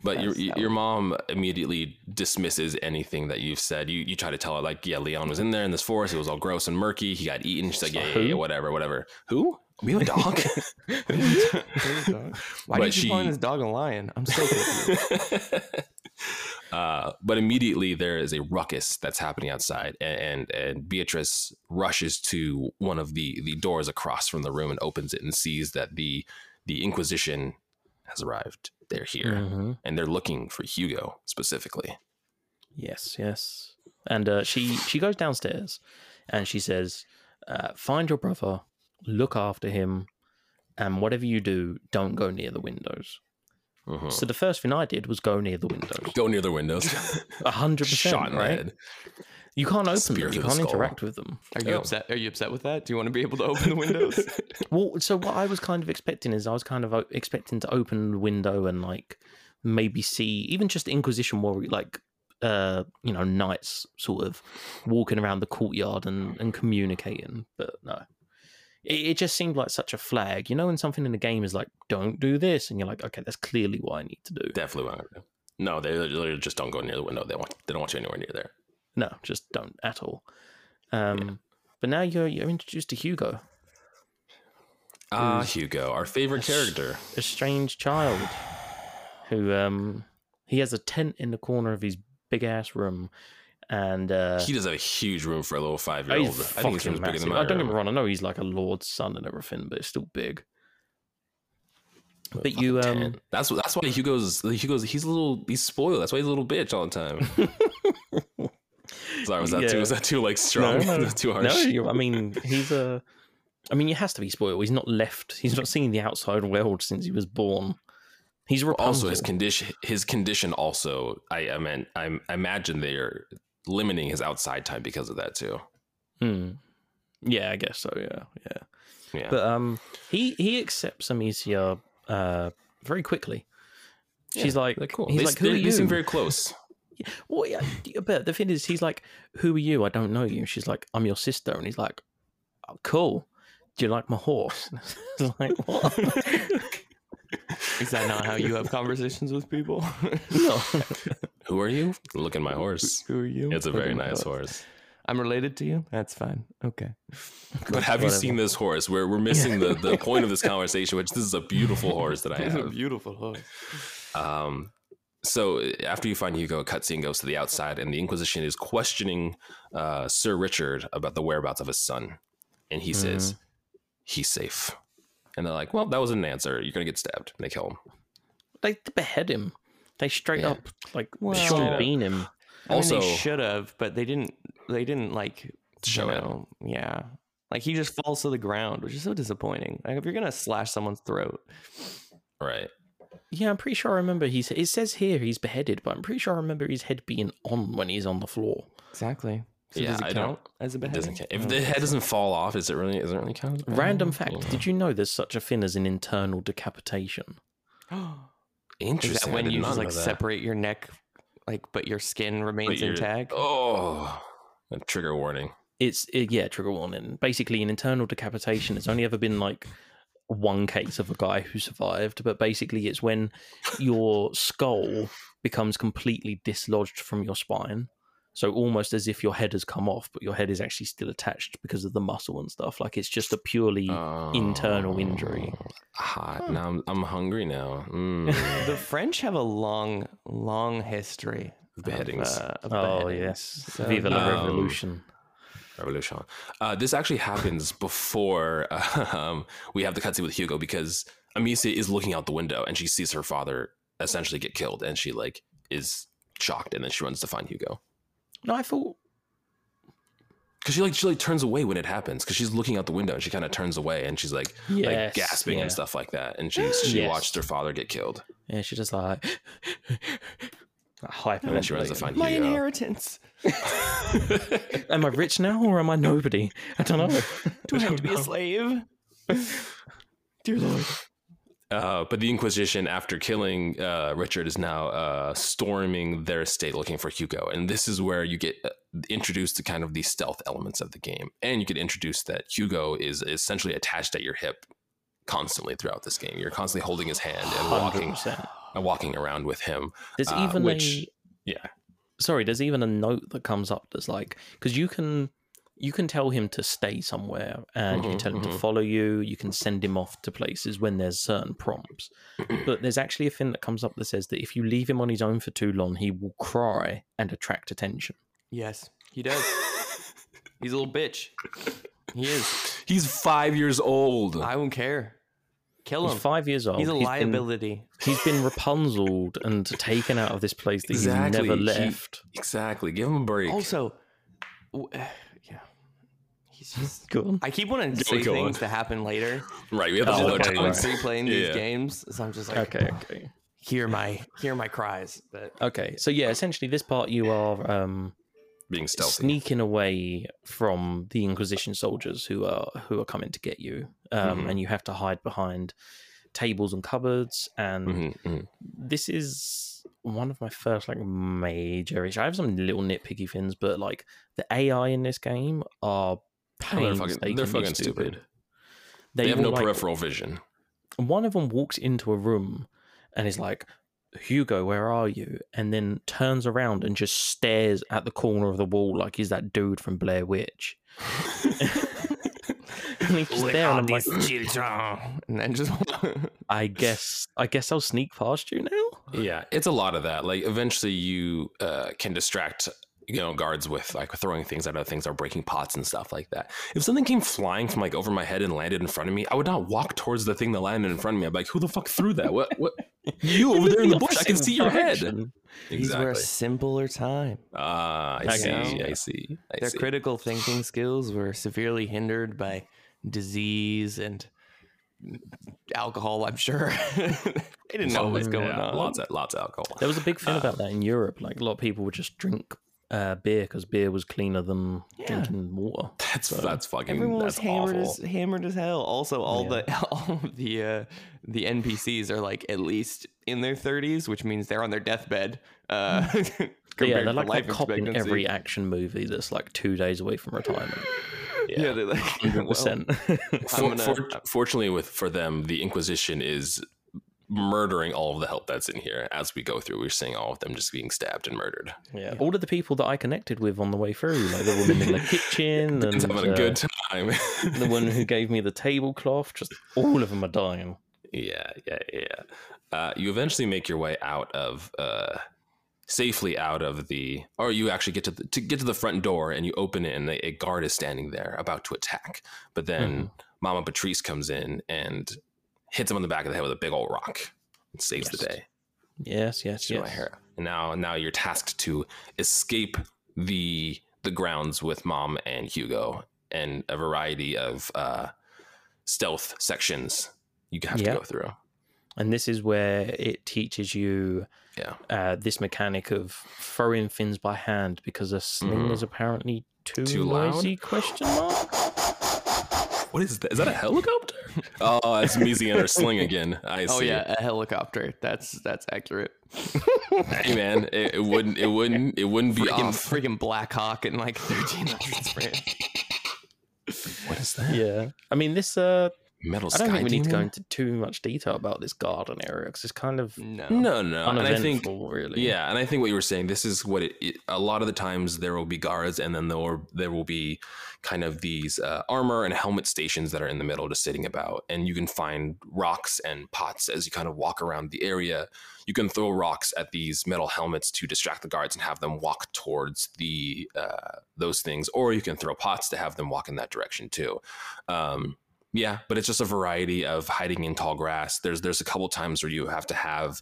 but your That's- that your mom immediately dismisses anything that you've said. You you try to tell her like, yeah, Leon was in there in this forest. It was all gross and murky. He got eaten. She's like, yeah, yeah, yeah, whatever, whatever. Who? We have a dog. Why But did you calling she- this dog a lion? I'm so confused. uh, but immediately there is a ruckus that's happening outside, and, and and Beatrice rushes to one of the the doors across from the room and opens it and sees that the the Inquisition has arrived. They're here, Mhm. and they're looking for Hugo specifically. Yes, yes. And uh, she she goes downstairs, and she says, uh, "Find your brother, look after him, and whatever you do, don't go near the windows." Mhm. So the first thing I did was go near the windows. Go near the windows. A hundred Shot percent, in the right? head. You can't open Spear them. You the can't skull. interact with them. Are you Oh. upset? Are you upset with that? Do you want to be able to open the windows? Well, so what I was kind of expecting is I was kind of expecting to open the window and like maybe see even just the Inquisition warrior like uh you know knights sort of walking around the courtyard and and communicating, but no. It, it just seemed like such a flag, you know, when something in the game is like, "Don't do this," and you're like, "Okay, that's clearly what I need to do." Definitely want to. No, they literally just don't go near the window. They want. They don't want you anywhere near there. No, just don't at all. Um, but now you're you're introduced to Hugo, Ah, Who's- Hugo, our favorite character. a strange child who um he has a tent in the corner of his big ass room and uh He does have a huge room for a little five year old. I think his fucking room's bigger massive. than I don't get me wrong, I know he's like a lord's son and everything, but it's still big. But Fucking you um tent. that's that's why Hugo's Hugo's he's a little he's spoiled. That's why he's a little bitch all the time. Sorry, was that too was that too like strong? No, no, too harsh? no, you- I mean he's a I mean, he has to be spoiled. He's not left. He's not seen the outside world since he was born. He's Rapunzel. Also, his condition, his condition also, I, I meant, I, I imagine they're limiting his outside time because of that too. Hmm. Yeah, I guess so. Yeah, yeah. Yeah. But um, he he accepts Amicia uh very quickly. She's Yeah, like, cool. he's they, like, who they, are they seem you? very close. Well, yeah, but the thing is, he's like, "Who are you? I don't know you." She's like, "I'm your sister," and he's like, oh, "Cool. Do you like my horse?" like, what? Is that not how you have conversations with people? no. Who are you? Look at my horse. Who are you? It's a very nice well, horse. I'm related to you. That's fine. Okay. But have you seen this horse? We're we're missing the, the point of this conversation, which this is a beautiful horse that I It's a beautiful horse. Um, so after you find Hugo, a cutscene goes to the outside, and the Inquisition is questioning uh, Sir Richard about the whereabouts of his son, and he says he's safe. And they're like, "Well, that wasn't an answer. You're gonna get stabbed." And they kill him. They behead him. They straight Yeah. up like Well- Sean Straight up. Bean him. I mean, Also- they should have, but they didn't. They didn't like Show you it. Yeah, like he just falls to the ground, which is so disappointing. Like if you're gonna slash someone's throat, Right. Yeah, I'm pretty sure I remember he's. It says here he's beheaded, but I'm pretty sure I remember his head being on when he's on the floor. exactly. So Yeah, does it I count don't- as a It beheading? doesn't count. If Oh, the head doesn't fall off, is it really? Is it really counted? Random beheading? fact: Did you know there's such a thing as an internal decapitation? Is Interesting. that when you just like separate your neck, like but your skin remains you're- intact? Oh, a trigger warning. It's it, yeah, trigger warning. Basically, an internal decapitation. It's only ever been like one case of a guy who survived, but basically, it's when your skull becomes completely dislodged from your spine. So almost as if your head has come off, but your head is actually still attached because of the muscle and stuff. Like it's just a purely internal injury. Oh, Hot. Now I'm, I'm hungry now. Mm. The French have a long, long history Of beheadings. Of, uh, of Oh beheadings. yes, So, Viva la Um, Revolution. Revolution. Uh, this actually happens before um, we have the cutscene with Hugo because Amicia is looking out the window and she sees her father essentially get killed and she like is shocked and then she runs to find Hugo No, I thought because she like she like turns away when it happens because she's looking out the window and she kind of turns away and she's like like gasping yeah. and stuff like that and she she Yes. watched her father get killed yeah, she just like hyper. and then she runs to find My Hugo. inheritance. Am I rich now or am I nobody? I don't know. Do I have to be a slave? Dear Lord. Uh, but the Inquisition, after killing uh, Richard, is now uh, storming their estate looking for Hugo. And this is where you get uh, introduced to kind of the stealth elements of the game. And you get introduced that Hugo is essentially attached at your hip constantly throughout this game. You're constantly holding his hand and walking, and walking around with him. There's uh, even which- a yeah. sorry. There's even a note that comes up that's like because you can you can tell him to stay somewhere and you can tell him to mhm. follow you. You can send him off to places when there's certain prompts. but there's actually a thing that comes up that says that if you leave him on his own for too long, he will cry and attract attention. Yes, he does. He's a little bitch. He is. He's five years old. I don't care. Kill He's him. five years old. He's a been- liability. He's been Rapunzeled and taken out of this place that Exactly. he's never He- left. exactly. Give him a break. Also, w- yeah. Just. Go on. I keep wanting to Go- say go on. things that happen later. right. We have the Oh, whole okay, time. right. replaying these Yeah. games, so I'm just like, Okay, okay. hear my hear my cries. But Okay, so yeah, essentially, this part you are um, Being stealthy. sneaking away from the Inquisition soldiers who are who are coming to get you, um, Mhm. and you have to hide behind tables and cupboards. And Mhm, mhm. this is one of my first like major issues. I have some little nitpicky things, but like the AI in this game are Oh, they're fucking- they're fucking stupid. stupid. They, have no like- peripheral vision. one of them walks into a room and is like hugo where are you and then turns around and just stares at the corner of the wall like he's that dude from blair witch and he's just there and i'm like and then just i guess i guess i'll sneak past you now Yeah, it's a lot of that. Like eventually you uh, can distract you know guards with like throwing things at other things or breaking pots and stuff like that. If something came flying from like over my head and landed in front of me, I would not walk towards the thing that landed in front of me. I'd be like, "Who the fuck threw that? What? What? You over there in the bush? I can see your head." Direction. these were a simpler time. Ah, I Okay. see. I see. I Their see. critical thinking skills were severely hindered by disease and alcohol. I'm sure they didn't know what was going Yeah, on. Lots of lots of alcohol. There was a big thing Uh, about that in Europe. Like a lot of people would just drink uh, beer because beer was cleaner than Yeah. drinking water. That's So, that's fucking Everyone that's was hammered awful. as hammered as hell. Also, all Yeah. the all of the uh, the NPCs are like at least in their 30s, which means they're on their deathbed. Uh, yeah, they're to like life that cop in every action movie that's like two days away from retirement. Yeah, they're like Hundred well, percent. For- gonna- for- fortunately, with for them, the Inquisition is murdering all of the help that's in here as we go through. We're seeing all of them just being stabbed and murdered. Yeah, all of the people that I connected with on the way through, like the woman in the kitchen and having a uh, good time. the one who gave me the tablecloth, just all of them are dying. Yeah, yeah, yeah. Uh, you eventually make your way out of uh, safely out of the, or you actually get to the, to get to the front door and you open it and a, a guard is standing there about to attack. But then Mama Beatrice comes in and hits him on the back of the head with a big old rock and saves the day. Yes, yes, my yes. hair. And now, now you're tasked to escape the the grounds with Mom and Hugo and a variety of uh, stealth sections you have Yeah. to go through. And this is where it teaches you Yeah. uh, this mechanic of throwing things by hand because a sling Mhm. is apparently too, Too loud? noisy? Question mark. What is that? Is that a helicopter? Oh, it's Mizzy and her sling again. I see. Oh yeah, a helicopter. That's that's accurate. Hey man, it, it wouldn't it wouldn't it wouldn't be Freaking, off. freaking Black Hawk in like 1300 France. What is that? Yeah, I mean this. Uh, Metal I don't Sky think we need to go into too much detail about this garden area because it's kind of No. No, no. And I think really. Yeah, and I think what you were saying, this is what it, it. A lot of the times there will be guards, and then there will, there will be kind of these uh, armor and helmet stations that are in the middle, just sitting about, and you can find rocks and pots as you kind of walk around the area. You can throw rocks at these metal helmets to distract the guards and have them walk towards the uh, those things, or you can throw pots to have them walk in that direction too. Um, yeah, but it's just a variety of hiding in tall grass. There's there's a couple times where you have to have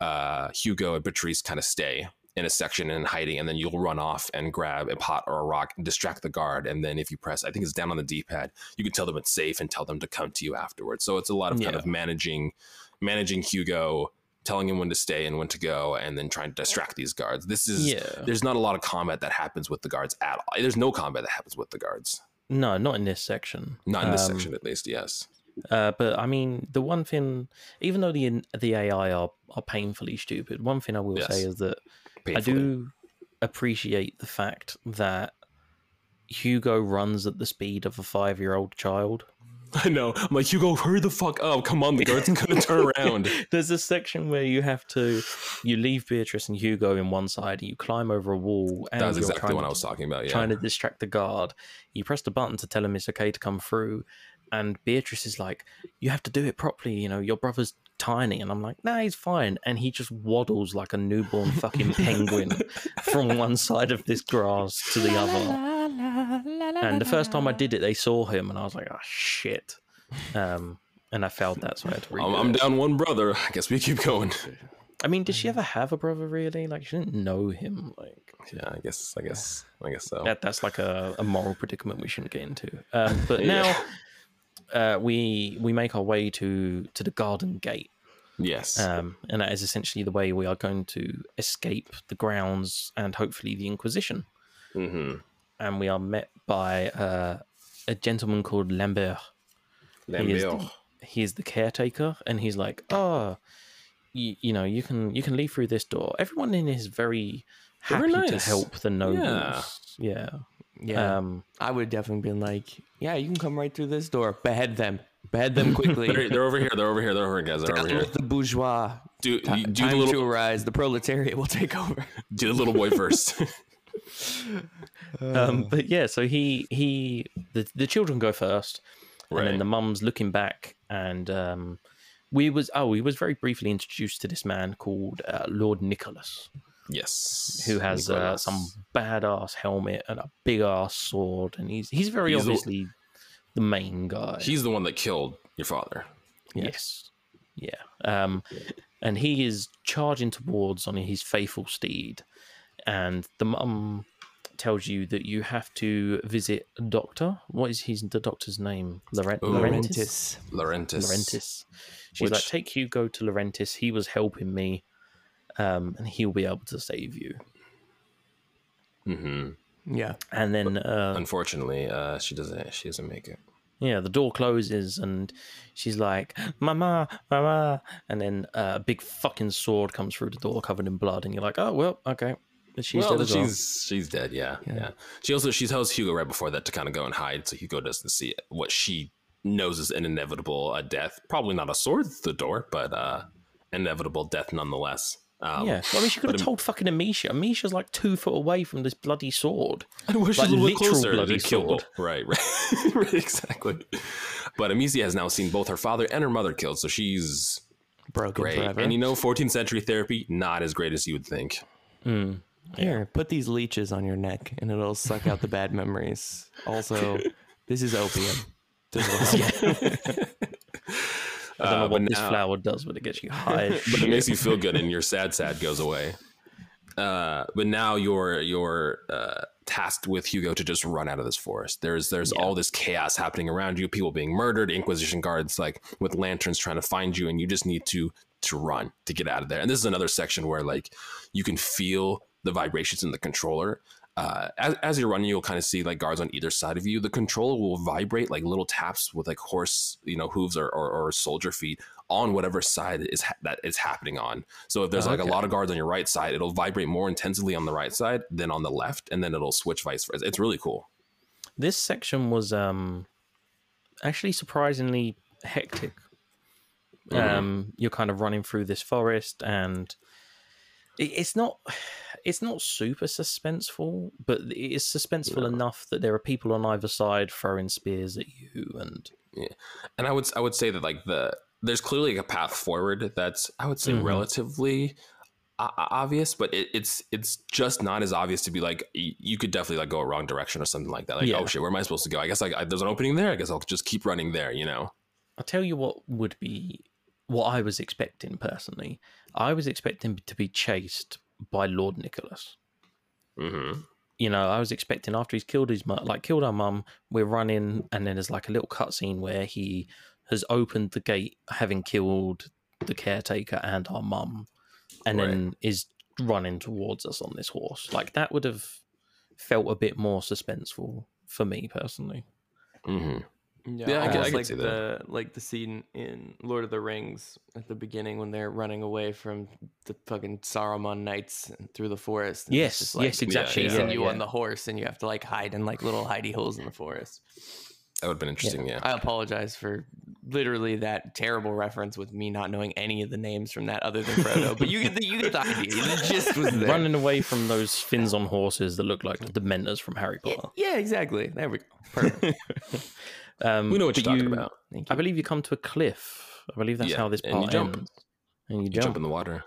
uh, Hugo and Beatrice kind of stay in a section and hiding, and then you'll run off and grab a pot or a rock and distract the guard. And then if you press, I think it's down on the D pad, you can tell them it's safe and tell them to come to you afterwards. So it's a lot of kind of managing managing Hugo, telling him when to stay and when to go, and then trying to distract these guards. This is Yeah. there's not a lot of combat that happens with the guards at all. There's no combat that happens with the guards. No, not in this section. Not in this Um, section, at least. Yes. Uh, but I mean, the one thing, even though the the AI are, are painfully stupid, one thing I will say is that I do appreciate the fact that Hugo runs at the speed of a five year old child. I know. I'm like, Hugo, hurry the fuck up. Come on, the guard's gonna turn around. There's a section where you have to, you leave Beatrice and Hugo in one side, and you climb over a wall, and That's exactly what to- I was talking about. Yeah. trying to distract the guard. You press the button to tell him it's okay to come through, and Beatrice is like, "You have to do it properly. You know, your brother's tiny." And I'm like, "Nah, he's fine." And he just waddles like a newborn fucking penguin from one side of this grass to the other. And the first time I did it, they saw him, and I was like, "Oh shit!" Um, and I failed that, so i had to I'm, I'm down one brother. I guess we keep going. I mean, did she ever have a brother? Really? Like, she didn't know him. Like, Yeah, I guess. I guess. I guess so. that that's like a, a moral predicament we shouldn't get into. Um, but Yeah. now uh, we we make our way to to the garden gate, Yes. um, and that is essentially the way we are going to escape the grounds and hopefully the Inquisition. mm-hmm. And we are met by uh, a gentleman called Lambert. He is, the, he is the caretaker, and he's like, "Oh, you, you know, you can you can leave through this door." Everyone in is very happy very to help the nobles. Yeah. Yeah, Um, I would have definitely been like, yeah, you can come right through this door. Behead them. Behead them quickly. they're, they're over here. They're over here. They're over here, guys. They're over here. The bourgeois. Do Ti- do time the to little arise. The proletariat will take over. do the little boy first. Um, but yeah, so he he the the children go first, and then the mum's looking back, and um, we was oh we was very briefly introduced to this man called uh, Lord Nicholas, yes. who has uh, some badass helmet and a big ass sword, and he's he's very He's obviously the main guy. He's the one that killed your father. Yes. Yeah. Um, and he is charging towards on his faithful steed, and the mum tells you that you have to visit a doctor. What is his the doctor's name? Laurent- Ooh. Laurentius. Laurentius. Laurentius. She's like, Which- take Hugo to Laurentius. He was helping me, um, and he'll be able to save you. hmm Yeah. And then, uh, Unfortunately, uh, she doesn't. She doesn't make it. yeah, the door closes, and she's like, "Mama, mama," and then uh, a big fucking sword comes through the door, covered in blood, and you're like, "Oh well, okay." And She's well, dead as well. she's she's dead. Yeah, yeah, She also she tells Hugo right before that to kind of go and hide, so Hugo doesn't see it. What she knows is an inevitable uh, death. Probably not a sword through the door, but uh, inevitable death nonetheless. Um, yeah, well, I mean, she could have told fucking Amicia. Amicia's like two foot away from this bloody sword. I wish Like a little closer bloody to sword. Right, right, right, exactly. But Amicia has now seen both her father and her mother killed, so she's Broken great. forever. And you know, 14th century therapy not as great as you would think. Mm. Here, put these leeches on your neck and it'll suck out the bad memories. Also, this is opium. This help. I don't know Uh, what this now- flower does, but it gets you high. but it makes you feel good and your sad sad goes away uh, but now you're you're uh, tasked with Hugo to just run out of this forest. There's there's all this chaos happening around you, people being murdered, Inquisition guards like with lanterns trying to find you, and you just need to to run to get out of there. And this is another section where like you can feel the vibrations in the controller. Uh, as, as you're running, you'll kind of see like guards on either side of you. The controller will vibrate like little taps with like horse, you know, hooves or, or, or soldier feet on whatever side is ha- that is happening on. So if there's like a lot of guards on your right side, it'll vibrate more intensively on the right side than on the left, and then it'll switch vice versa. It's really cool. this section was um actually surprisingly hectic. Mhm. Um, you're kind of running through this forest, and it, it's not it's not super suspenseful, but it is suspenseful No. enough that there are people on either side throwing spears at you, and yeah. And I would I would say that like the there's clearly like a path forward that's I would say Mhm. relatively obvious, but it, it's it's just not as obvious to be like you could definitely like go a wrong direction or something like that. Like Yeah. oh shit, where am I supposed to go? I guess like I, there's an opening there. I guess I'll just keep running there. You know. I'll tell you what would be what I was expecting personally. I was expecting to be chased by Lord Nicholas. Mm-hmm. you know, I was expecting after he's killed his mum, like killed our mum, we're running, and then there's like a little cutscene where he has opened the gate, having killed the caretaker and our mum, and then is running towards us on this horse. Like that would have felt a bit more suspenseful for me personally. Mm-hmm. Yeah, Yeah, I I like see the like the scene in Lord of the Rings at the beginning when they're running away from the fucking Saruman knights through the forest. Yes, like, yes, exactly. Chasing yeah, you yeah. on the horse, and you have to like hide in like little hidey holes in the forest. That would have been interesting. Yeah. I apologize for literally that terrible reference with me not knowing any of the names from that other than Frodo. but you get the you get the idea. The gist was there. Running away from those fins on horses that look like the Dementors from Harry Potter. Yeah, exactly. There we go. Perfect. Um, we know what you're talking you- about. Thank I believe you come to a cliff. I believe that's Yeah, how this part and you jump. ends. And you You jump. jump in the water.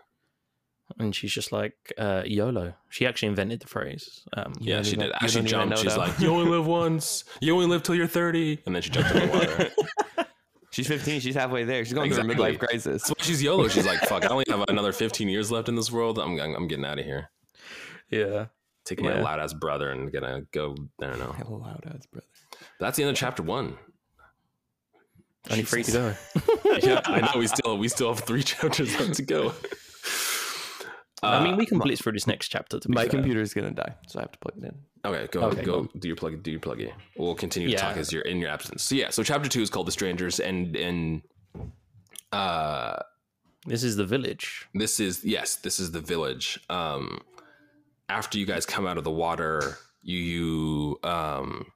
and she's just like uh, YOLO. She actually invented the phrase. Um, Yeah, she did. you she jumped, she's like, "You only live once. You only live till you're 30." And then she jumped in the water. She's 15. She's halfway there. She's going through a midlife crisis. So she's YOLO. She's like, "Fuck, I only have another 15 years left in this world. I'm I'm, I'm getting out of here. yeah. Taking my loud ass brother and gonna go. I don't know. Loud ads, brother. That's the end of chapter one. Only free to go. yeah, I know. We still we still have three chapters left to go. I mean, Uh, we can blitz through this next chapter. To be My fair. computer is gonna die, so I have to plug it in. Okay, go Okay, go go. do your plug do your plug in. We'll continue to Yeah. talk as you're in your absence. So yeah, so chapter two is called The Strangers, and and uh This is the village. this is yes, this is the village. Um after you guys come out of the water, you you um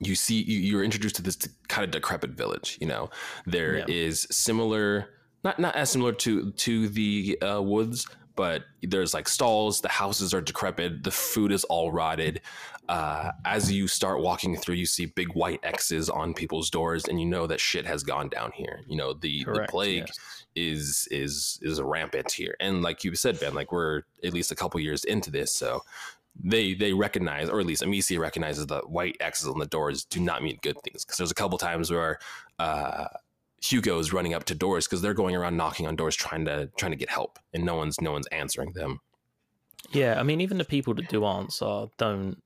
you see you, you're introduced to this kind of decrepit village you know There is Yeah. similar not not as similar to to the uh, woods but there's like stalls the houses are decrepit the food is all rotted uh, as you start walking through you see big white x's on people's doors and you know that shit has gone down here you know the, the plague yes. is is is rampant here and like you said ben like we're at least a couple years into this so they they recognize or at least amicia recognizes that white x's on the doors do not mean good things because there's a couple times where uh hugo's running up to doors because they're going around knocking on doors trying to trying to get help and no one's no one's answering them Yeah, I mean, even the people that do answer don't.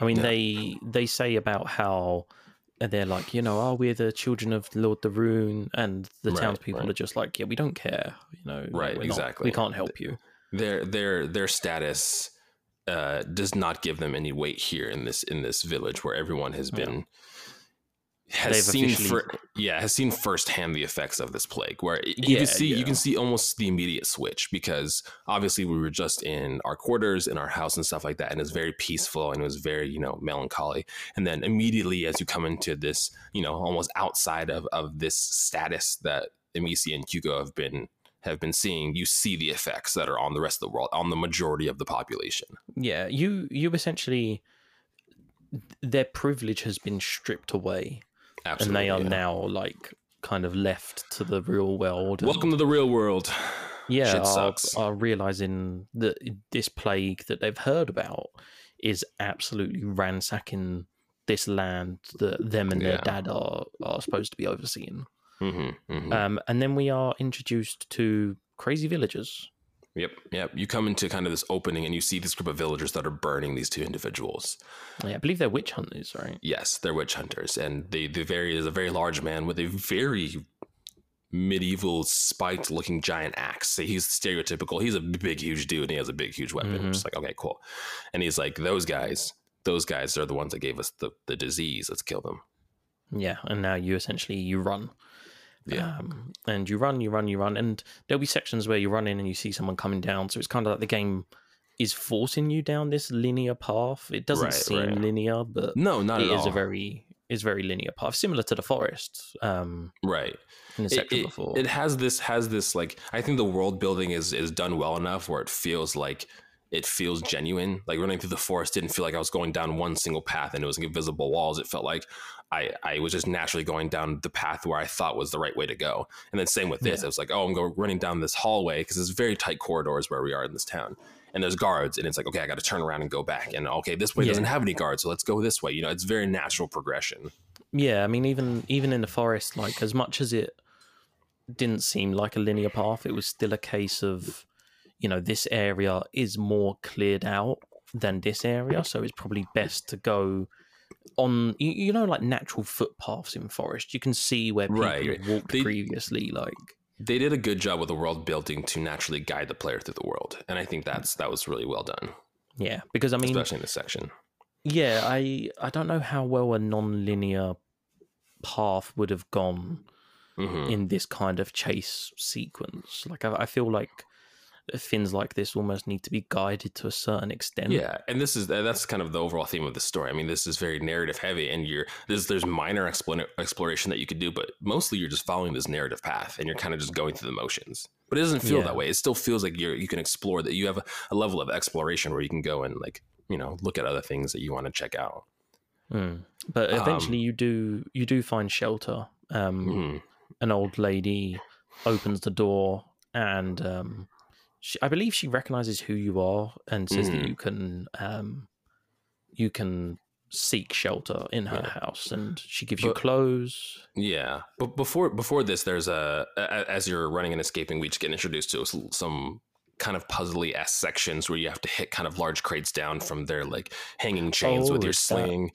I mean, they they say about how they're like, you know, oh, we're the children of Lord de Rune, and the Right, townspeople right. are just like, yeah, we don't care, you know, Right, we're not- exactly. we can't help you. their their their status uh, does not give them any weight here in this in this village where everyone has Yeah. been has They've seen officially- fir- yeah has seen firsthand the effects of this plague where you Yeah, can see yeah. you can see almost the immediate switch because obviously we were just in our quarters in our house and stuff like that and it's very peaceful and it was very you know melancholy and then immediately as you come into this you know almost outside of of this status that Amicia and Hugo have been have been seeing you see the effects that are on the rest of the world on the majority of the population Yeah, you you essentially their privilege has been stripped away, absolutely and they are yeah. now like kind of left to the real world. welcome to the real world yeah, Shit are, sucks. are realizing that this plague that they've heard about is absolutely ransacking this land that them and their Yeah. dad are are supposed to be overseeing. Hmm hmm Um, and then we are introduced to crazy villagers. Yep, yep. You come into kind of this opening and you see this group of villagers that are burning these two individuals. Yeah, I believe they're witch hunters, right? Yes, they're witch hunters, and they the very is a very large man with a very medieval spiked looking giant axe. So he's stereotypical. He's a big huge dude and he has a big huge weapon. Mhm. I'm just like, okay, cool. And he's like, those guys, those guys are the ones that gave us the, the disease. Let's kill them. Yeah, and now you essentially you run. Yeah. Um, and you run, you run, you run, and there'll be sections where you run in and you see someone coming down. So it's kind of like the game is forcing you down this linear path. It doesn't Right, seem right. linear, but No, not it is all. a very is very linear path, similar to the forest. Um, right. in the it, section it- before. it has this has this like I think the world building is is done well enough where it feels like it feels genuine. Like running through the forest didn't feel like I was going down one single path and it was invisible walls. It felt like I I was just naturally going down the path where I thought was the right way to go. And then same with this, Yeah. it was like oh I'm going running down this hallway because it's very tight corridors where we are in this town. And there's guards, and it's like, okay, I got to turn around and go back. And okay, this way Yeah. doesn't have any guards, so let's go this way. You know, it's very natural progression. Yeah, I mean, even even in the forest, like as much as it didn't seem like a linear path, it was still a case of, you know, this area is more cleared out than this area, so it's probably best to go on. You, you know, like natural footpaths in forest, you can see where people Right. walked They- previously. Like, they did a good job with the world building to naturally guide the player through the world and i think that's that was really well done yeah, because I mean, especially in this section yeah, I I don't know how well a non-linear path would have gone hmm in this kind of chase sequence. Like I, I feel like things like this almost need to be guided to a certain extent. yeah and this is that's kind of the overall theme of the story i mean this is very narrative heavy and you're there's there's minor exploration that you could do but mostly you're just following this narrative path and you're kind of just going through the motions but it doesn't feel Yeah. that way it still feels like you're you can explore that you have a, a level of exploration where you can go and like you know look at other things that you want to check out Mm. But Um, eventually, you do you do find shelter. Um, Mhm. An old lady opens the door, and um, she, I believe she recognizes who you are and says Mhm. that you can um, you can seek shelter in her Yeah. house, and she gives you clothes. Yeah, but before before this, there's a, a as you're running and escaping, we just get introduced to some kind of puzzly s sections where you have to hit kind of large crates down from their like hanging chains with Oh, your is that- sling.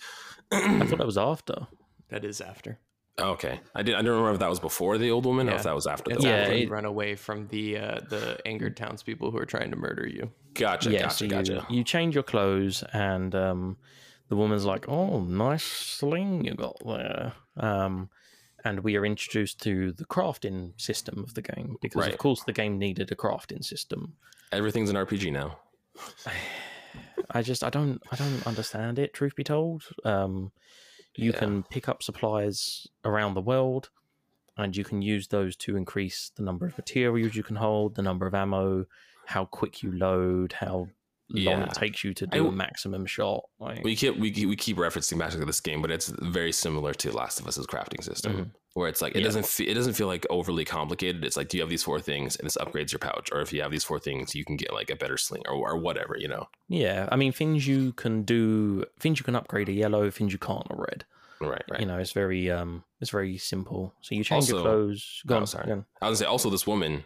I thought that was after. That is after. Okay, I did. I don't remember if that was before the old woman or if that was after. It's the Yeah, old after woman. you it- run away from the uh, the angered townspeople who are trying to murder you. gotcha, yeah, gotcha, so you, you change your clothes, and um, the woman's like, "Oh, nice sling you got there." Um, and we are introduced to the crafting system of the game because, Right. of course, the game needed a crafting system. Everything's an RPG now. I just, I don't, I don't understand it. Truth be told, um, you Yeah. can pick up supplies around the world, and you can use those to increase the number of materials you can hold, the number of ammo, how quick you load, how long Yeah. it takes you to do a w- maximum shot. Like, We keep we keep, we keep referencing back to this game, but it's very similar to Last of Us's crafting system, where it's like it Mm-hmm. Yeah. doesn't fe- it doesn't feel like overly complicated. It's like, do you have these four things, and this upgrades your pouch, or if you have these four things, you can get like a better sling or, or whatever, you know? Yeah, I mean things you can do, things you can upgrade a yellow, things you can't a red. Right, right. You know, it's very um, it's very simple. So you change your clothes. Go Oh, on, sorry. go on. I was gonna say also this woman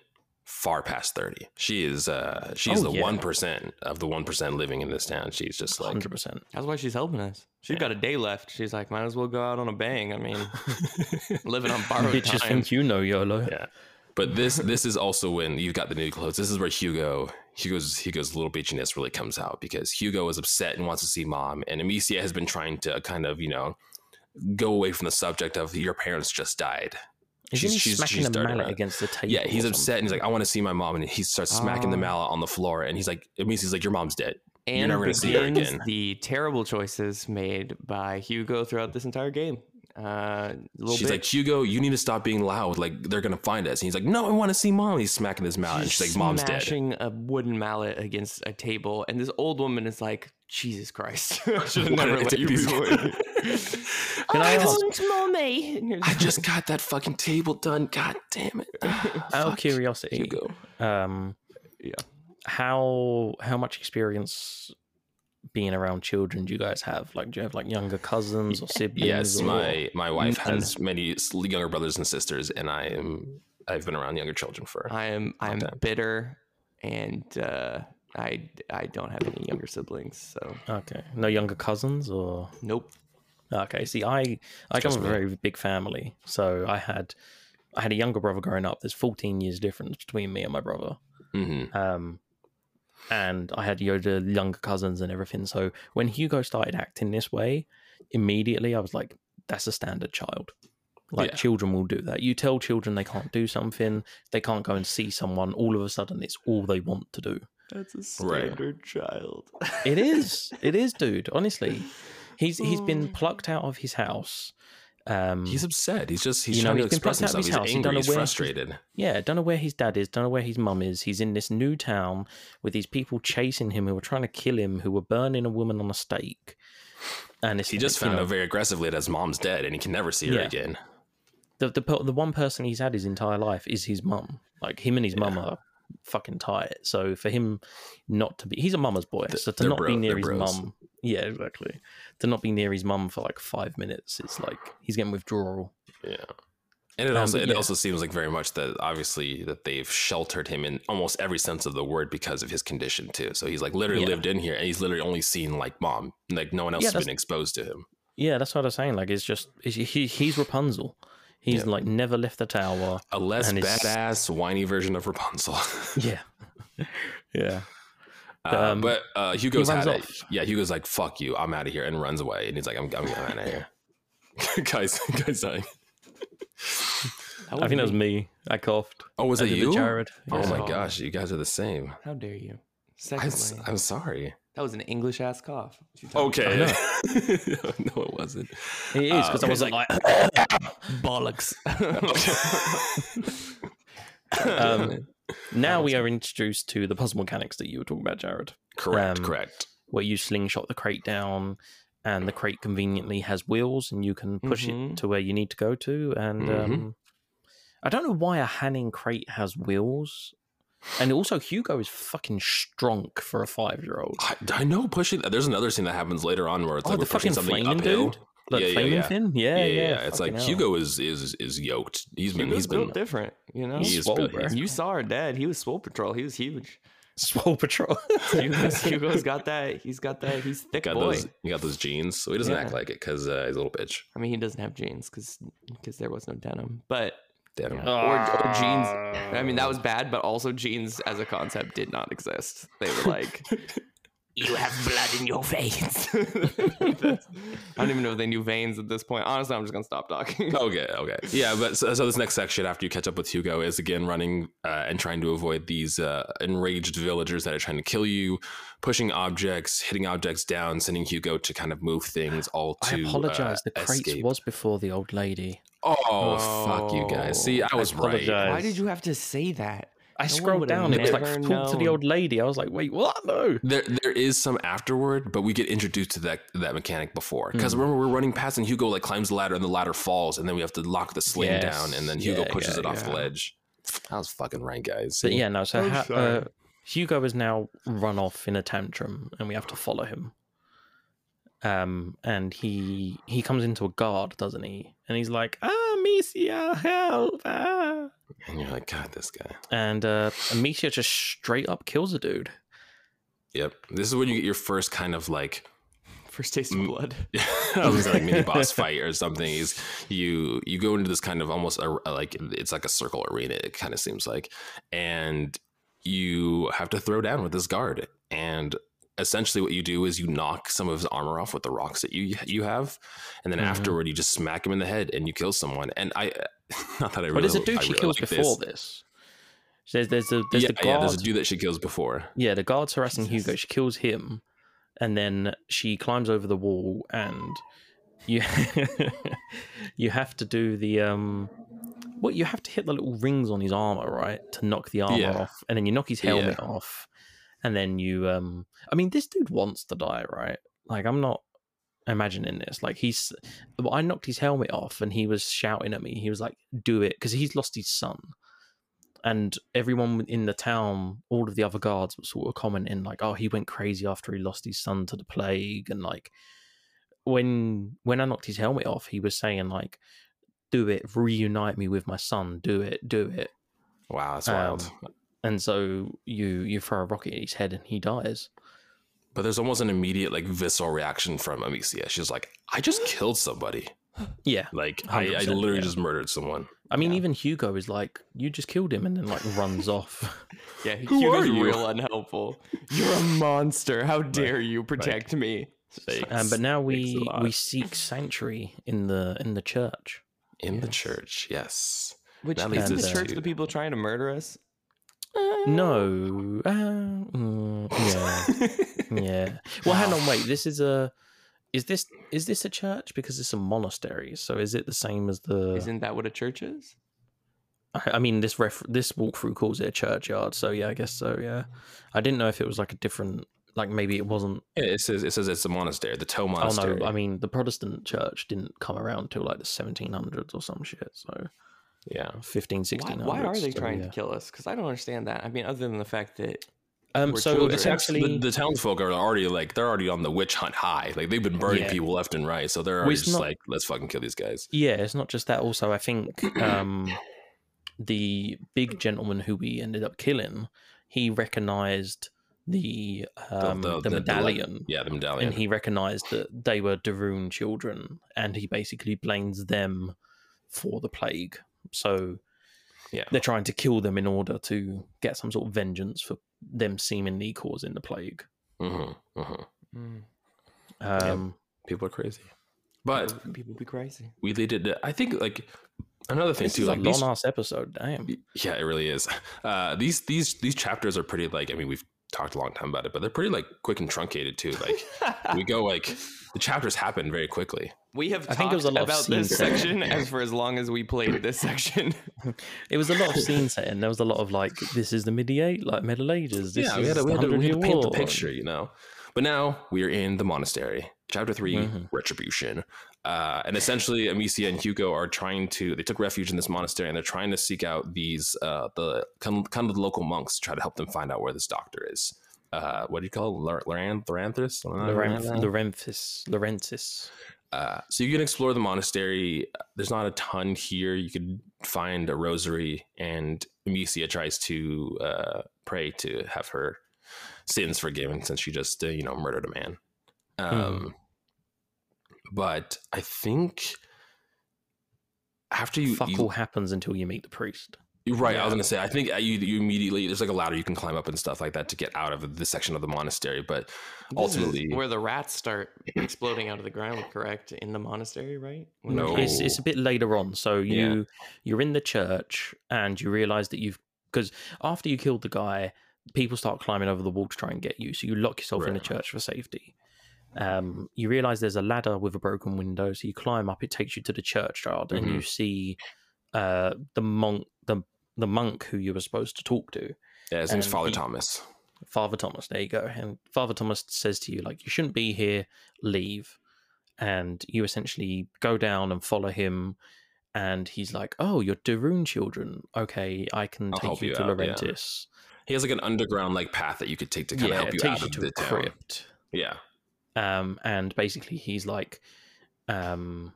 far past 30. She is uh she's Oh, the yeah. 1% of the 1% living in this town. She's just like Hundred percent. That's why she's helping us. She's got a day left. She's like, might as well go out on a bang. I mean, living on borrowed Bitches time. think you know YOLO. Yeah. But this this is also when you've got the new clothes. This is where Hugo Hugo's Hugo's little bitchiness really comes out because Hugo is upset and wants to see mom, and Amicia has been trying to kind of you know go away from the subject of your parents just died. Isn't She's- he she's- smacking she's a mallet around. against the table? Yeah, he's upset and he's like, I want to see my mom, and he starts smacking the Oh. mallet on the floor, and he's like, it means he's like, your mom's dead. and You're never gonna see her again. the terrible choices made by Hugo throughout this entire game. Uh, little She's bit. like, Hugo, you need to stop being loud. Like they're gonna find us. And he's like, No, I want to see mom. He's smacking his mallet, and she's like, Mom's dead. smashing a wooden mallet against a table, and this old woman is like, "Jesus Christ, I should have never let you these- be born." Can I ask- mommy. I just got that fucking table done. God damn it. Out of Fuck curiosity, Hugo. um, Yeah. how how much experience being around children do you guys have? Like, do you have like younger cousins or siblings? Yes, or- my my wife None. has many younger brothers and sisters, and I am I've been around younger children for. I am I'm Okay. bitter, and uh, I I don't have any younger siblings, so Okay, no younger cousins or nope. okay. See, I I come from a very big family, so I had I had a younger brother growing up. There's 14 years difference between me and my brother. hmm um, and I had Yoda younger cousins and everything. So when Hugo started acting this way, immediately I was like, "That's a standard child. Like Yeah. children will do that. You tell children they can't do something, they can't go and see someone. All of a sudden, it's all they want to do. That's a Right. standard child. It is, it is, dude. Honestly, he's he's been oh. plucked out of his house. Um, He's upset. He's just he's You know, trying to express himself. He's house. Angry. He's he's- frustrated. Yeah, don't know where his dad is, don't know where his mum is. He's in this new town with these people chasing him who were trying to kill him, who were burning a woman on a stake. And it's, He just found know, out very aggressively that his mom's dead, and he can never see her Yeah. again. the, the the one person he's had his entire life is his mum. Like him and his mum are fucking tight. So for him not to be, he's a mama's boy. So to they're not be near his mum, yeah, exactly. To not be near his mum for like five minutes, it's like he's getting withdrawal. Yeah. And it Um, also it yeah. also seems like very much that obviously that they've sheltered him in almost every sense of the word because of his condition too. So he's like literally Yeah. lived in here and he's literally only seen like mom. Like no one else Yeah, has been exposed to him. Yeah, that's what I was saying. Like it's just it's, he, he's Rapunzel. He's like never left the tower. A less badass, whiny version of Rapunzel. Yeah, yeah. Uh, Um, but uh, Hugo's runs had it. off. Yeah, Hugo's like, "Fuck you, I'm out of here," and runs away. And he's like, "I'm, I'm, I'm out of here." guys, guys dying. I think that was me. I coughed. Oh, was I it the you? Jared. Oh Yeah. my gosh, you guys are the same. How dare you? I'm, Secondly, s- I'm sorry. that was an English ass cough. What you talking Okay. No, it wasn't. It is because Uh, I wasn't like, bollocks. um, now we are introduced to the puzzle mechanics that you were talking about, Jared, correct, um, correct. where you slingshot the crate down, and the crate conveniently has wheels, and you can push Mhm. it to where you need to go to. And Mhm. um, I don't know why a Hanning crate has wheels. And also, Hugo is fucking strong for a five-year-old. I, I know pushing. There's another scene that happens later on where it's Oh, like the we're pushing something flaming uphill. dude? Like Yeah, yeah, yeah. fin? Yeah, Yeah, yeah. yeah. It's like hell. Hugo is is is yoked. He's been Hugo's he's been built different, you know. He is swole, built- you saw our dad. He was Swole Patrol. He was huge. Swole Patrol. Hugo's, Hugo's got that. He's got that. He's thick got boy. those you got those jeans. So he doesn't Yeah. act like it because uh, he's a little bitch. I mean, he doesn't have jeans because because there was no denim. But Damn. Yeah. Or- or jeans. I mean, that was bad. But also, jeans as a concept did not exist. They were like, you have blood in your veins. I don't even know if they knew veins at this point. Honestly, I'm just gonna stop talking. Okay, okay, yeah, but so, so this next section after you catch up with Hugo is again running uh, and trying to avoid these uh, enraged villagers that are trying to kill you, pushing objects, hitting objects down, sending Hugo to kind of move things all to. I apologize. uh, the crate escape. was before the old lady. Oh, fuck you guys! See, I I was right. apologize. Why did you have to say that? I No scrolled down. It was like never talk to the old lady. I was like, wait, what? No. There, there is some afterward, but we get introduced to that that mechanic before. Because Hmm. remember, we're running past and Hugo like climbs the ladder and the ladder falls, and then we have to lock the sling Yes. down, and then Hugo Yeah, pushes yeah, it off the yeah. ledge. I was fucking right, guys. But yeah, no. So ha- uh, Hugo is now run off in a tantrum, and we have to follow him. Um, and he he comes into a guard, doesn't he? And he's like, "Ah, Amicia, help!" Ah. And you're like, God, this guy. And uh, Amicia just straight up kills a dude. Yep. This is when you get your first kind of like First taste of blood. I was like mini boss fight or something. Is you you go into this kind of almost a, like it's like a circle arena. It kind of seems like, and you have to throw down with this guard. And essentially, what you do is you knock some of his armor off with the rocks that you you have, and then Mhm. afterward you just smack him in the head and you kill someone. And I, not that I really, But there's a dude I she really kills like before this. this. There's there's a there's yeah, the guard. yeah, there's a dude that she kills before. Yeah, the guard's harassing Jesus. Hugo. She kills him, and then she climbs over the wall, and you you have to do the um. What you have to hit the little rings on his armor, right, to knock the armor Yeah. off, and then you knock his helmet off, and then you um. I mean, this dude wants to die, right? Like, I'm not imagining this. Like, he's. Well, I knocked his helmet off, and he was shouting at me. He was like, "Do it," because he's lost his son and everyone in the town, all of the other guards were sort of commenting like, "Oh, he went crazy after he lost his son to the plague," and like when when I knocked his helmet off, he was saying like, "Do it, reunite me with my son. Do it, do it." Wow, that's wild. And so you you throw a rocket at his head and he dies. But there's almost an immediate like visceral reaction from Amicia. She's like, I just killed somebody. Yeah, Like I, I literally yeah. just murdered someone. I mean, Yeah. even Hugo is like, "You just killed him," and then like runs off. Yeah, Who Hugo's are you? real unhelpful. You're a monster. How dare you protect me? Um, but now we we seek sanctuary in the in the church. In the church, yes. Which That is leads the us church to- the people trying to murder us? No. Uh, mm, yeah. yeah. Well, hang on. Wait. This is a. Is this is this a church? Because it's a monastery. So is it the same as the? Isn't that what a church is? I I mean, this ref this walkthrough calls it a churchyard. So yeah, I guess so. Yeah. I didn't know if it was like a different. Like maybe it wasn't. It says it says it's a monastery, the Toe Monastery. Oh no! I mean, the Protestant church didn't come around till like the 1700s or some shit. So yeah. 15, Why, why are they so, trying yeah. to kill us? Because I don't understand that. I mean, other than the fact that Um. So children. essentially, the, the townsfolk are already like they're already on the witch hunt high. Like they've been burning Yeah. people left and right, so they're Well, just not- like, let's fucking kill these guys. Yeah, it's not just that. Also, I think um, the big gentleman who we ended up killing, he recognized the um, the, the- the- medallion, Yeah, the medallion. and he recognized that they were de Rune children, and he basically blames them for the plague. So Yeah. they're trying to kill them in order to get some sort of vengeance for them seemingly causing the plague. hmm hmm mm, Um, People are crazy. But people, people be crazy. we they did. I think like another thing This too. is Like a these, long ass episode. Damn. yeah, it really is. Uh, these these these chapters are pretty like. I mean, we've talked a long time about it, but they're pretty like quick and truncated too. Like we go like the chapters happen very quickly. we have I think it was talked a lot about this scenes. section as for as long as we played this section. It was a lot of scene setting. There was a lot of like, this is the medieval, like Middle Ages. This yeah, is we had to, we had to, we had to paint the picture, you know. But now we are in the monastery, chapter 3 Mhm. retribution, uh, and essentially Amicia and Hugo are trying to. They took refuge in this monastery, and they're trying to seek out these uh, the kind of, kind of the local monks to try to help them find out where this doctor is. Uh, what do you call it? Loranth- Loranthus? Laurentis, Laurentis. Uh, so you can explore the monastery. There's not a ton here. You could find a rosary, and Amicia tries to uh, pray to have her sins forgiven since she just uh, you know murdered a man. Um, But I think after you, Fuck you all happens until you meet the priest. you're right, I was gonna say I think uh, you you immediately there's like a ladder you can climb up and stuff like that to get out of this section of the monastery. But This is ultimately, where the rats start exploding out of the ground, correct? In the monastery, right? When No. It's, it's a bit later on. So you you're in the church and you realize that you've because after you killed the guy, people start climbing over the wall to try and get you. So you lock yourself in the church for safety. Um, you realize there's a ladder with a broken window, so you climb up. It takes you to the churchyard, and you see uh, the monk, the the monk who you were supposed to talk to. yeah, his name's Father he- Thomas. Father Thomas, there you go. And Father Thomas says to you, like, you shouldn't be here, leave. And you essentially go down and follow him. And he's like, oh, you're de Rune children. Okay, I can I'll take you, you to out, yeah. He has like an underground like path that you could take to kind Yeah, of help you out you of to the town. crypt. Yeah, um, and basically he's like, um,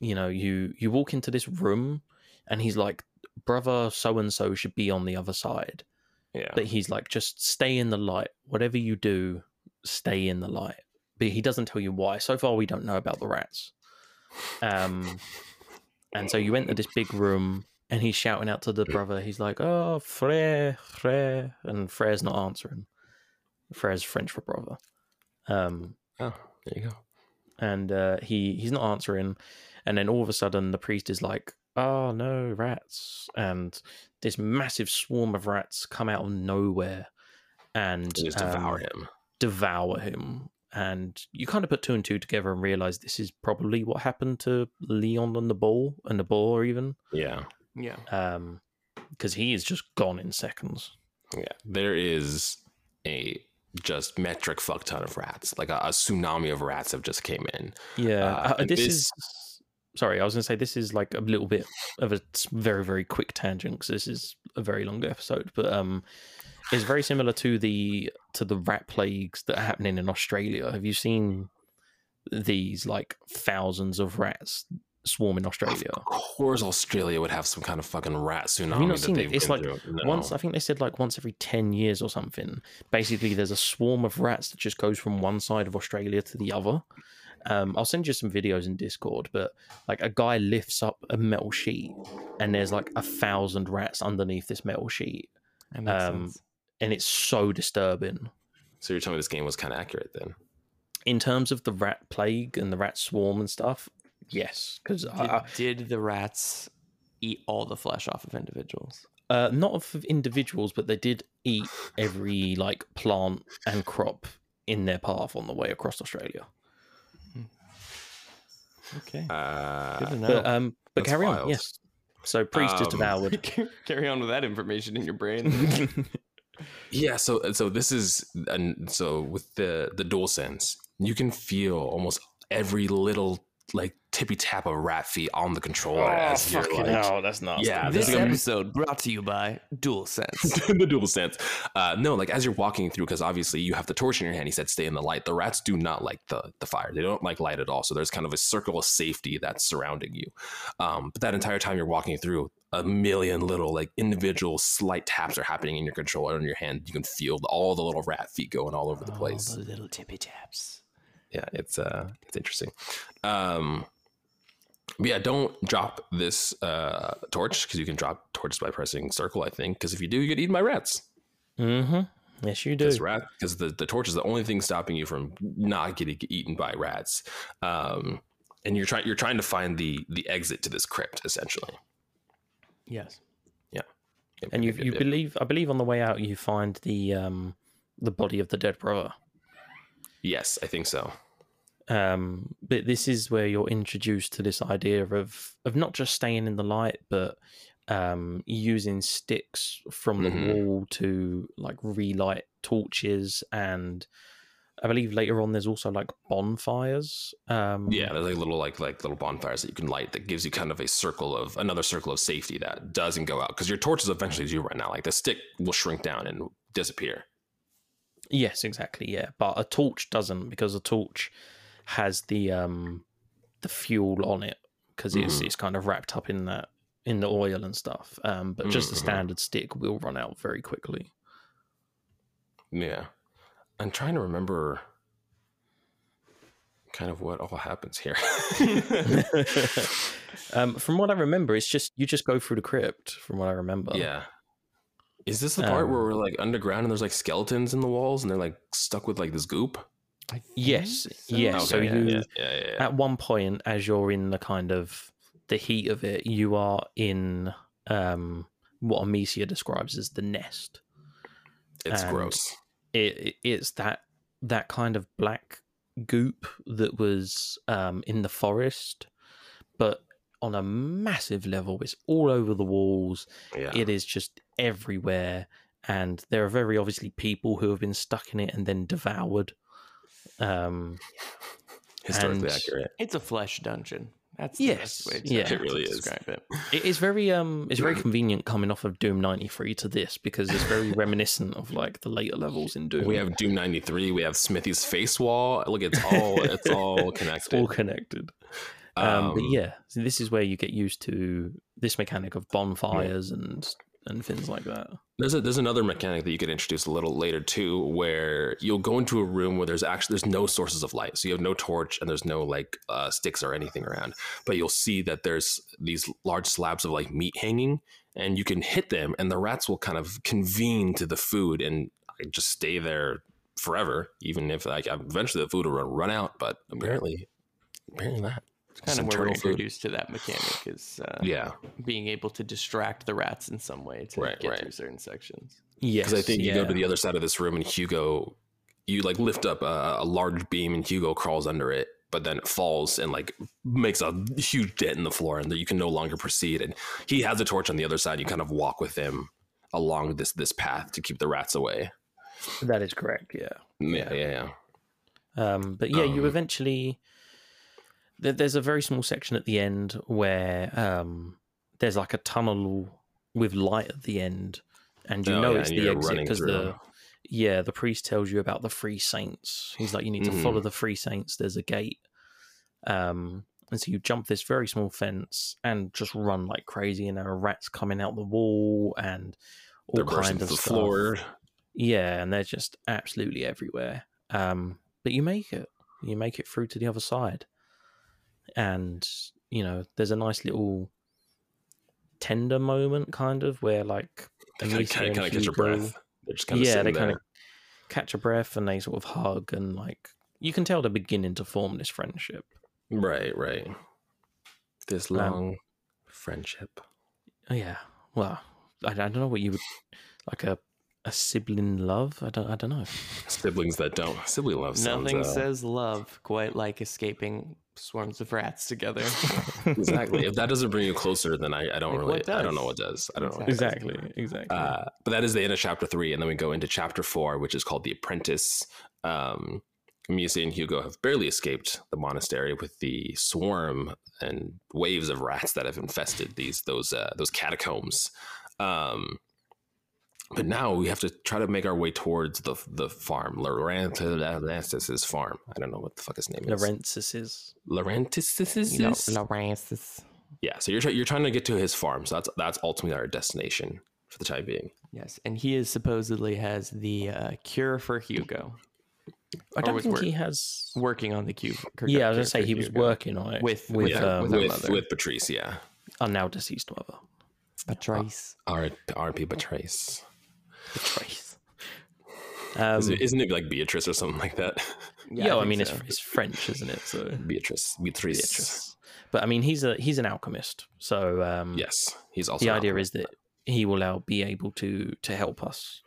you know, you you walk into this room, and he's like, brother so and so should be on the other side, Yeah. but he's like, just stay in the light. Whatever you do, stay in the light. But he doesn't tell you why. So far, we don't know about the rats. Um, and so you enter this big room, and he's shouting out to the brother. He's like, "Oh, frère, frère," and Frere's not answering. Frere's French for brother. Um, oh, there you go. and uh, he he's not answering. And then all of a sudden, the priest is like, "Oh no, rats!" And this massive swarm of rats come out of nowhere and And just devour um, him. devour him. And you kind of put two and two together and realize this is probably what happened to Leon and the ball and the boar, even Yeah. Yeah. um, because he is just gone in seconds. Yeah. There is a just metric fuck ton of rats. Like a, a tsunami of rats have just came in. Yeah, Uh, uh, this, this- is. Sorry, I was going to say this is like a little bit of a very very quick tangent because this is a very long episode, but um, it's very similar to the to the rat plagues that are happening in Australia. Have you seen these like thousands of rats swarm in Australia? Of course, Australia would have some kind of fucking rat tsunami. Have you not seen it? It's like. No. Once I think they said like once every ten years or something. Basically, there's a swarm of rats that just goes from one side of Australia to the other. Um, I'll send you some videos in Discord, but like a guy lifts up a metal sheet, and there's like a thousand rats underneath this metal sheet, Um, and it's so disturbing. So you're telling me this game was kind of accurate then? In terms of the rat plague and the rat swarm and stuff, yes, because Did, did the rats eat all the flesh off of individuals? uh, not of individuals, but they did eat every like plant and crop in their path on the way across Australia. Okay. Uh, Good to know. But um, but That's carry on. Yes. So priest is Um, devoured. Carry on with that information in your brain. Yeah, so so this is and so with the the DualSense, you can feel almost every little like tippy tap of rat feet on the controller as you're like hell, that's not. Yeah, this there's like a- episode brought to you by DualSense. the DualSense. Uh, no, like as you're walking through, because obviously you have the torch in your hand. He said, "Stay in the light." The rats do not like the the fire. They don't like light at all. So there's kind of a circle of safety that's surrounding you. Um, but that entire time you're walking through, a million little like individual slight taps are happening in your controller in your hand. You can feel all the little rat feet going all over the place. the little tippy taps. Yeah, it's uh, it's interesting. Um, but yeah, don't drop this uh torch because you can drop torches by pressing circle. I think because if you do, you get eaten by rats. Mm-hmm. Yes, you do. Because rat, because the, the torch is the only thing stopping you from not getting eaten by rats. Um, and you're trying you're trying to find the the exit to this crypt essentially. Yes. Yeah. And you yep, you believe I believe on the way out you find the um the body of the dead brother. yes, I think so. Um, but this is where you're introduced to this idea of of not just staying in the light, but um, using sticks from the Mhm. wall to like relight torches, and I believe later on there's also like bonfires. Um, Yeah, there's like little like like little bonfires that you can light that gives you kind of a circle of another circle of safety that doesn't go out because your torches eventually do right now. Like the stick will shrink down and disappear. Yes, exactly. Yeah, but a torch doesn't because a torch has the um the fuel on it because it's Mhm. it's kind of wrapped up in that in the oil and stuff. Um, but just a Mhm. standard stick will run out very quickly. Yeah. I'm trying to remember kind of what all happens here. um, from what I remember, it's just you just go through the crypt. From what I remember, yeah. Is this the part where Um, we're like underground and there's like skeletons in the walls and they're like stuck with like this goop? I Yes, think yes. so yeah, you- yeah, yeah, yeah, yeah. At one point, as you're in the kind of the heat of it, you are in um, what Amicia describes as the nest. it's and- gross. it, it- it's that that kind of black goop that was um, in the forest, but on a massive level. It's all over the walls. Yeah. It is just everywhere, and there are very obviously people who have been stuck in it and then devoured. Um, Historically accurate. It's a flesh dungeon. That's the Yes, best way to yeah. It really is. describe it. It is very um, it's very convenient coming off of Doom '93 to this because it's very reminiscent of like the later levels in Doom. We have Doom 93, we have Smithy's face wall. Look, it's all it's all it's connected. all connected. Um, but Um, yeah, so this is where you get used to this mechanic of bonfires and and things like that. There's a, there's another mechanic that you could introduce a little later too, where you'll go into a room where there's actually there's no sources of light, so you have no torch and there's no like uh, sticks or anything around, but you'll see that there's these large slabs of like meat hanging, and you can hit them, and the rats will kind of convene to the food and just stay there forever, even if like eventually the food will run, run out. But apparently, apparently not. It's kind of where we're turtle food. introduced to that mechanic is uh, Yeah, being able to distract the rats in some way to Right, get right. through certain sections. Yes, because I think you go to the other side of this room and Hugo, you like lift up a, a large beam and Hugo crawls under it, but then it falls and like makes a huge dent in the floor, and you can no longer proceed. And he has a torch on the other side. You kind of walk with him along this this path to keep the rats away. that is correct. Yeah. Yeah, yeah, yeah. Um, but yeah, you Um, eventually there, there's a very small section at the end where um, there's like a tunnel with light at the end, and you Oh, know yeah, it's the exit because the yeah the priest tells you about the free saints. He's like, you need to follow Mhm. the free saints. There's a gate. Um, and so you jump this very small fence and just run like crazy, and there are rats coming out the wall and all They're bursting kind of the stuff. floor. Yeah, and they're just absolutely everywhere. Um, but you make it. You make it through to the other side. And, you know, there's a nice little tender moment kind of where like They kind of, Amicia kind of, catch a breath. They're just kind of yeah, they there. kind of catch a breath and they sort of hug and like you can tell they're beginning to form this friendship. Right, right. This Um, long friendship. Oh, yeah. Well, I, I don't know what you would like a a sibling love. I don't. I don't know. Siblings that don't. Sibling love sounds. Nothing uh, says love quite like escaping swarms of rats together. exactly. if that doesn't bring you closer, then I, I don't Like, really. I don't know what does. I don't know. What exactly. Exactly. Uh, but that is the end of chapter three, and then we go into chapter four, which is called the Apprentice. Um, Misa and Hugo have barely escaped the monastery with the swarm and waves of rats that have infested these those uh, those catacombs. Um, but now we have to try to make our way towards the the farm, Laurentis' farm. I don't know what the fuck his name is. Laurentis. Laurentis' You know, Laurentis. Yeah, so you're try- you're trying to get to his farm. So that's that's ultimately our destination for the time being. Yes, and he is supposedly has the uh, cure for Hugo. I don't think work- he has. Working on the cure. cure Yeah, I was gonna say he was Hugo. working on it With- with with- um, with with with Patrice, yeah. our now deceased mother. Patrice. R RP Patrice. Trace. Um, Is it, isn't it like Beatrice or something like that? yeah, I, think mean so. it's it's French, isn't it? So Beatrice. Beatrice. Beatrice. But I mean he's a he's an alchemist, so um, Yes, he's also. the idea alchemist. is that he will now be able to to help us.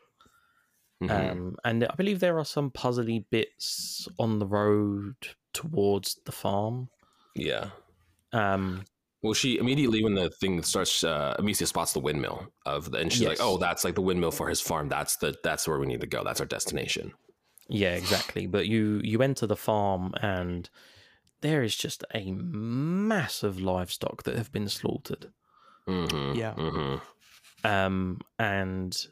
Mhm. Um, and I believe there are some puzzly bits on the road towards the farm. yeah. Um, Well, she immediately when the thing starts, uh, Amicia spots the windmill of the, and she's like, "Oh, that's like the windmill for his farm. That's the that's where we need to go. That's our destination." Yeah, exactly. But you you enter the farm and there is just a mass of livestock that have been slaughtered. Mm-hmm. Yeah. Mm-hmm. Um and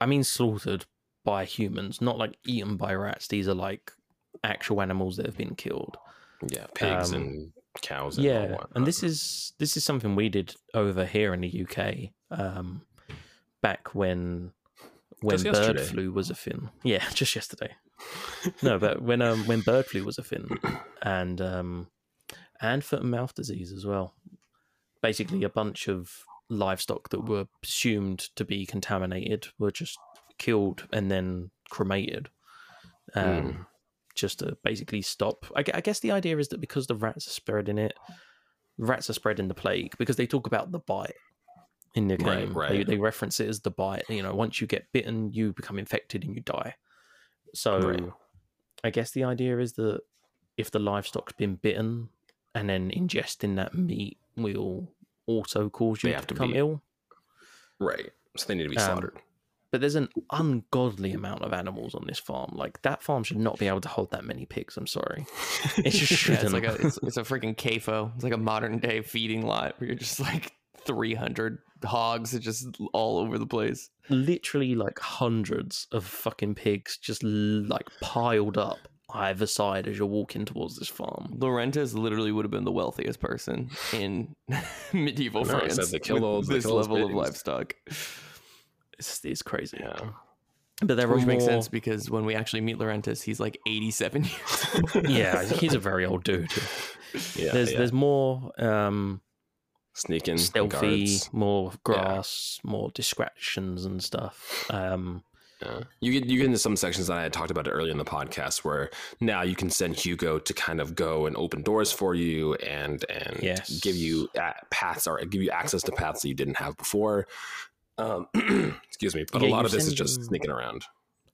I mean slaughtered by humans, not like eaten by rats. These are like actual animals that have been killed. Yeah, pigs Um, and cows. And Yeah. And this is this is something we did over here in the UK. Um back when when Just bird yesterday. flu was a thing. Yeah, just yesterday. no, but when um when bird flu was a thing, and um and foot and mouth disease as well. Basically, a bunch of livestock that were presumed to be contaminated were just killed and then cremated, um, just to basically stop. I, I guess the idea is that because the rats are spreading it, rats are spreading the plague because they talk about the bite in the game. They, right. they reference it as the bite. You know, once you get bitten, you become infected and you die. So, Right. I guess the idea is that if the livestock's been bitten and then ingesting that meat will also cause you They to become be- ill. right. So they need to be Um, slaughtered. But there's an ungodly amount of animals on this farm. Like that farm should not be able to hold that many pigs. I'm sorry, it just shouldn't. it's like a it's, it's a freaking CAFO. It's like a modern day feeding lot where you're just like 300 hogs are just all over the place. literally like hundreds of fucking pigs just like piled up either side as you're walking towards this farm. Laurentius literally would have been the wealthiest person in medieval I know, it France. said they with they this killed all those level of livestock. It's, it's crazy. Yeah. But there Which are makes sense because when we actually meet Laurentius, he's like 87 years old. Yeah, he's a very old dude. Yeah. there's yeah. there's more um, sneaking stealthy, guards. more grass, more distractions and stuff. Um, Yeah. You get you get into some sections that I had talked about it earlier in the podcast where now you can send Hugo to kind of go and open doors for you and and Yes. give you uh, paths or give you access to paths that you didn't have before. Um, excuse me, but Yeah, a lot of this is just them- sneaking around.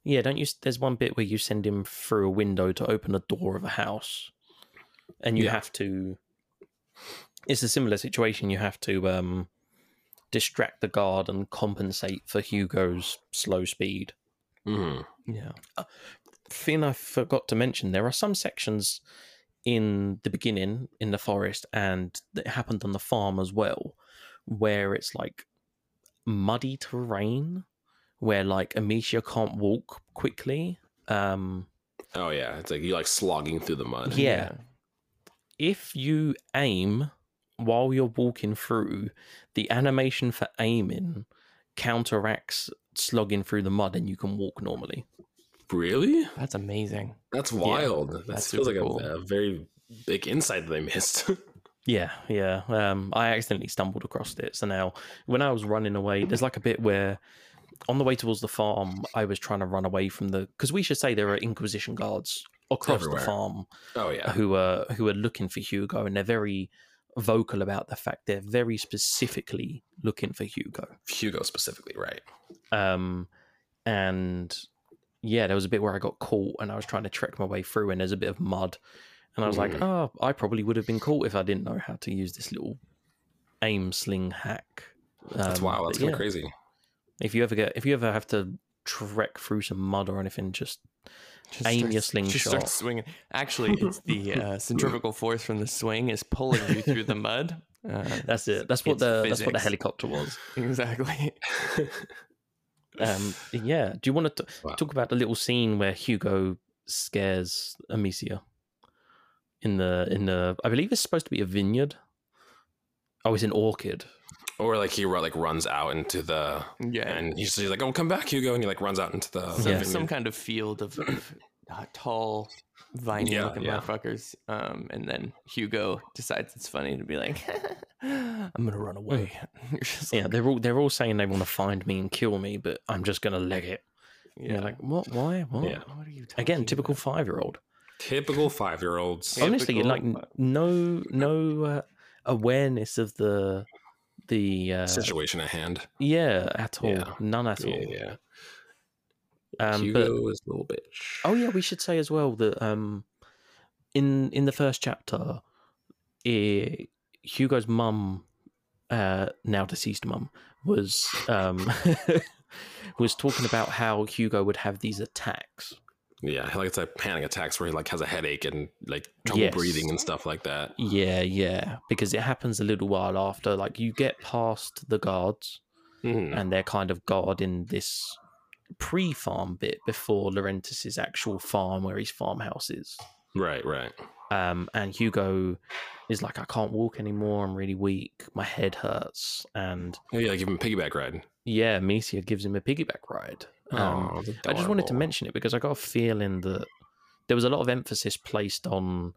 yeah, don't you? There's one bit where you send him through a window to open a door of a house, and you Yeah. have to. It's a similar situation. You have to um, distract the guard and compensate for Hugo's slow speed. Mhm. Yeah. thing I forgot to mention, there are some sections in the beginning in the forest and it happened on the farm as well, where it's like muddy terrain where like Amicia can't walk quickly. Um Oh yeah, it's like you're like slogging through the mud. Yeah. if you aim while you're walking through, the animation for aiming counteracts slogging through the mud and you can walk normally. Really? That's amazing. That's wild. that feels like super a, a very big insight that they missed. Yeah, yeah. Um, I accidentally stumbled across it. So now, when I was running away, there's like a bit where, on the way towards the farm, I was trying to run away from the. Because we should say there are Inquisition guards across Everywhere. the farm oh yeah. who are who are looking for Hugo, and they're very vocal about the fact they're very specifically looking for Hugo. Hugo specifically, right? Um, and yeah, there was a bit where I got caught, and I was trying to trek my way through, and there's a bit of mud, and I was like, oh, I probably would have been caught if I didn't know how to use this little aim sling hack. That's Um, wild. but That's kind yeah, of crazy. If you ever get, if you ever have to trek through some mud or anything, just Just Aim your starts- Just slingshot. starts swinging. Actually, it's the uh, centrifugal force from the swing is pulling you through the mud. Uh, that's it. That's what the that's what the helicopter was. Exactly. Um, yeah. Do you want to Wow. talk about the little scene where Hugo scares Amicia in the in the? I believe it's supposed to be a vineyard. Oh, it's an orchid. or like he like runs out into the Yeah. and he's just like, "Oh, come back, Hugo!" And he like runs out into the some, Yeah. some kind of field of, of uh, tall, viney Yeah, looking yeah. motherfuckers. Um, and then Hugo decides it's funny to be like, I'm gonna run away. You're Yeah, like, they're all they're all saying they want to find me and kill me, but I'm just gonna leg it. yeah. Yeah, like what? Why? What? Yeah. what are you Again, typical five year old. Typical five year olds. Honestly, like no no uh, awareness of the the uh, Situation at hand. yeah at all. Yeah. None at all. Yeah, yeah. Um, Hugo but is a little bitch. Oh yeah, we should say as well that um, in in the first chapter, eh, Hugo's mum, uh, now deceased mum, was um, was talking about how Hugo would have these attacks. Yeah, like it's like panic attacks where he like has a headache and like trouble Yes. breathing and stuff like that. Yeah, yeah, because it happens a little while after. Like you get past the guards, Mhm. and they're kind of guarding this pre-farm bit before Laurentis's actual farm, where his farmhouse is. Right, right. um, and Hugo is like, I can't walk anymore. I'm really weak. My head hurts. And Oh, yeah, give him a piggyback ride. yeah, Misia gives him a piggyback ride. Um, Oh, I just wanted to mention it because I got a feeling that there was a lot of emphasis placed on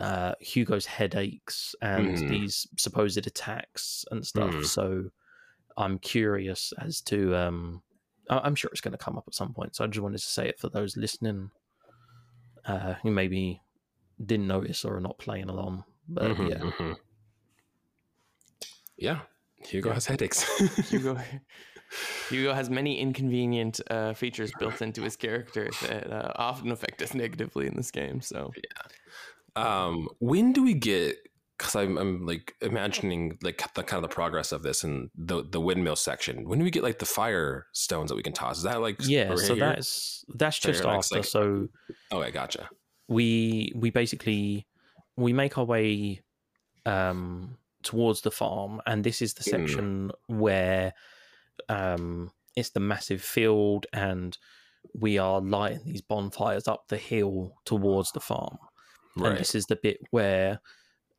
uh, Hugo's headaches and Mhm. these supposed attacks and stuff. Mhm. So I'm curious as to. Um, I- I'm sure it's going to come up at some point. So I just wanted to say it for those listening uh, who maybe didn't notice or are not playing along. But Mhm, yeah, mhm. Yeah, Hugo Yeah. has headaches. Hugo Hugo has many inconvenient uh, features built into his character that uh, often affect us negatively in this game. So um, when do we get because I'm, I'm like imagining like the kind of the progress of this and the the windmill section. When do we get like the fire stones that we can toss? Is that like Yeah, right so here? that's that's So just you're after. like- so okay, gotcha. we we basically we make our way um towards the farm and this is the Mm. section where um it's the massive field and we are lighting these bonfires up the hill towards the farm and this is the bit where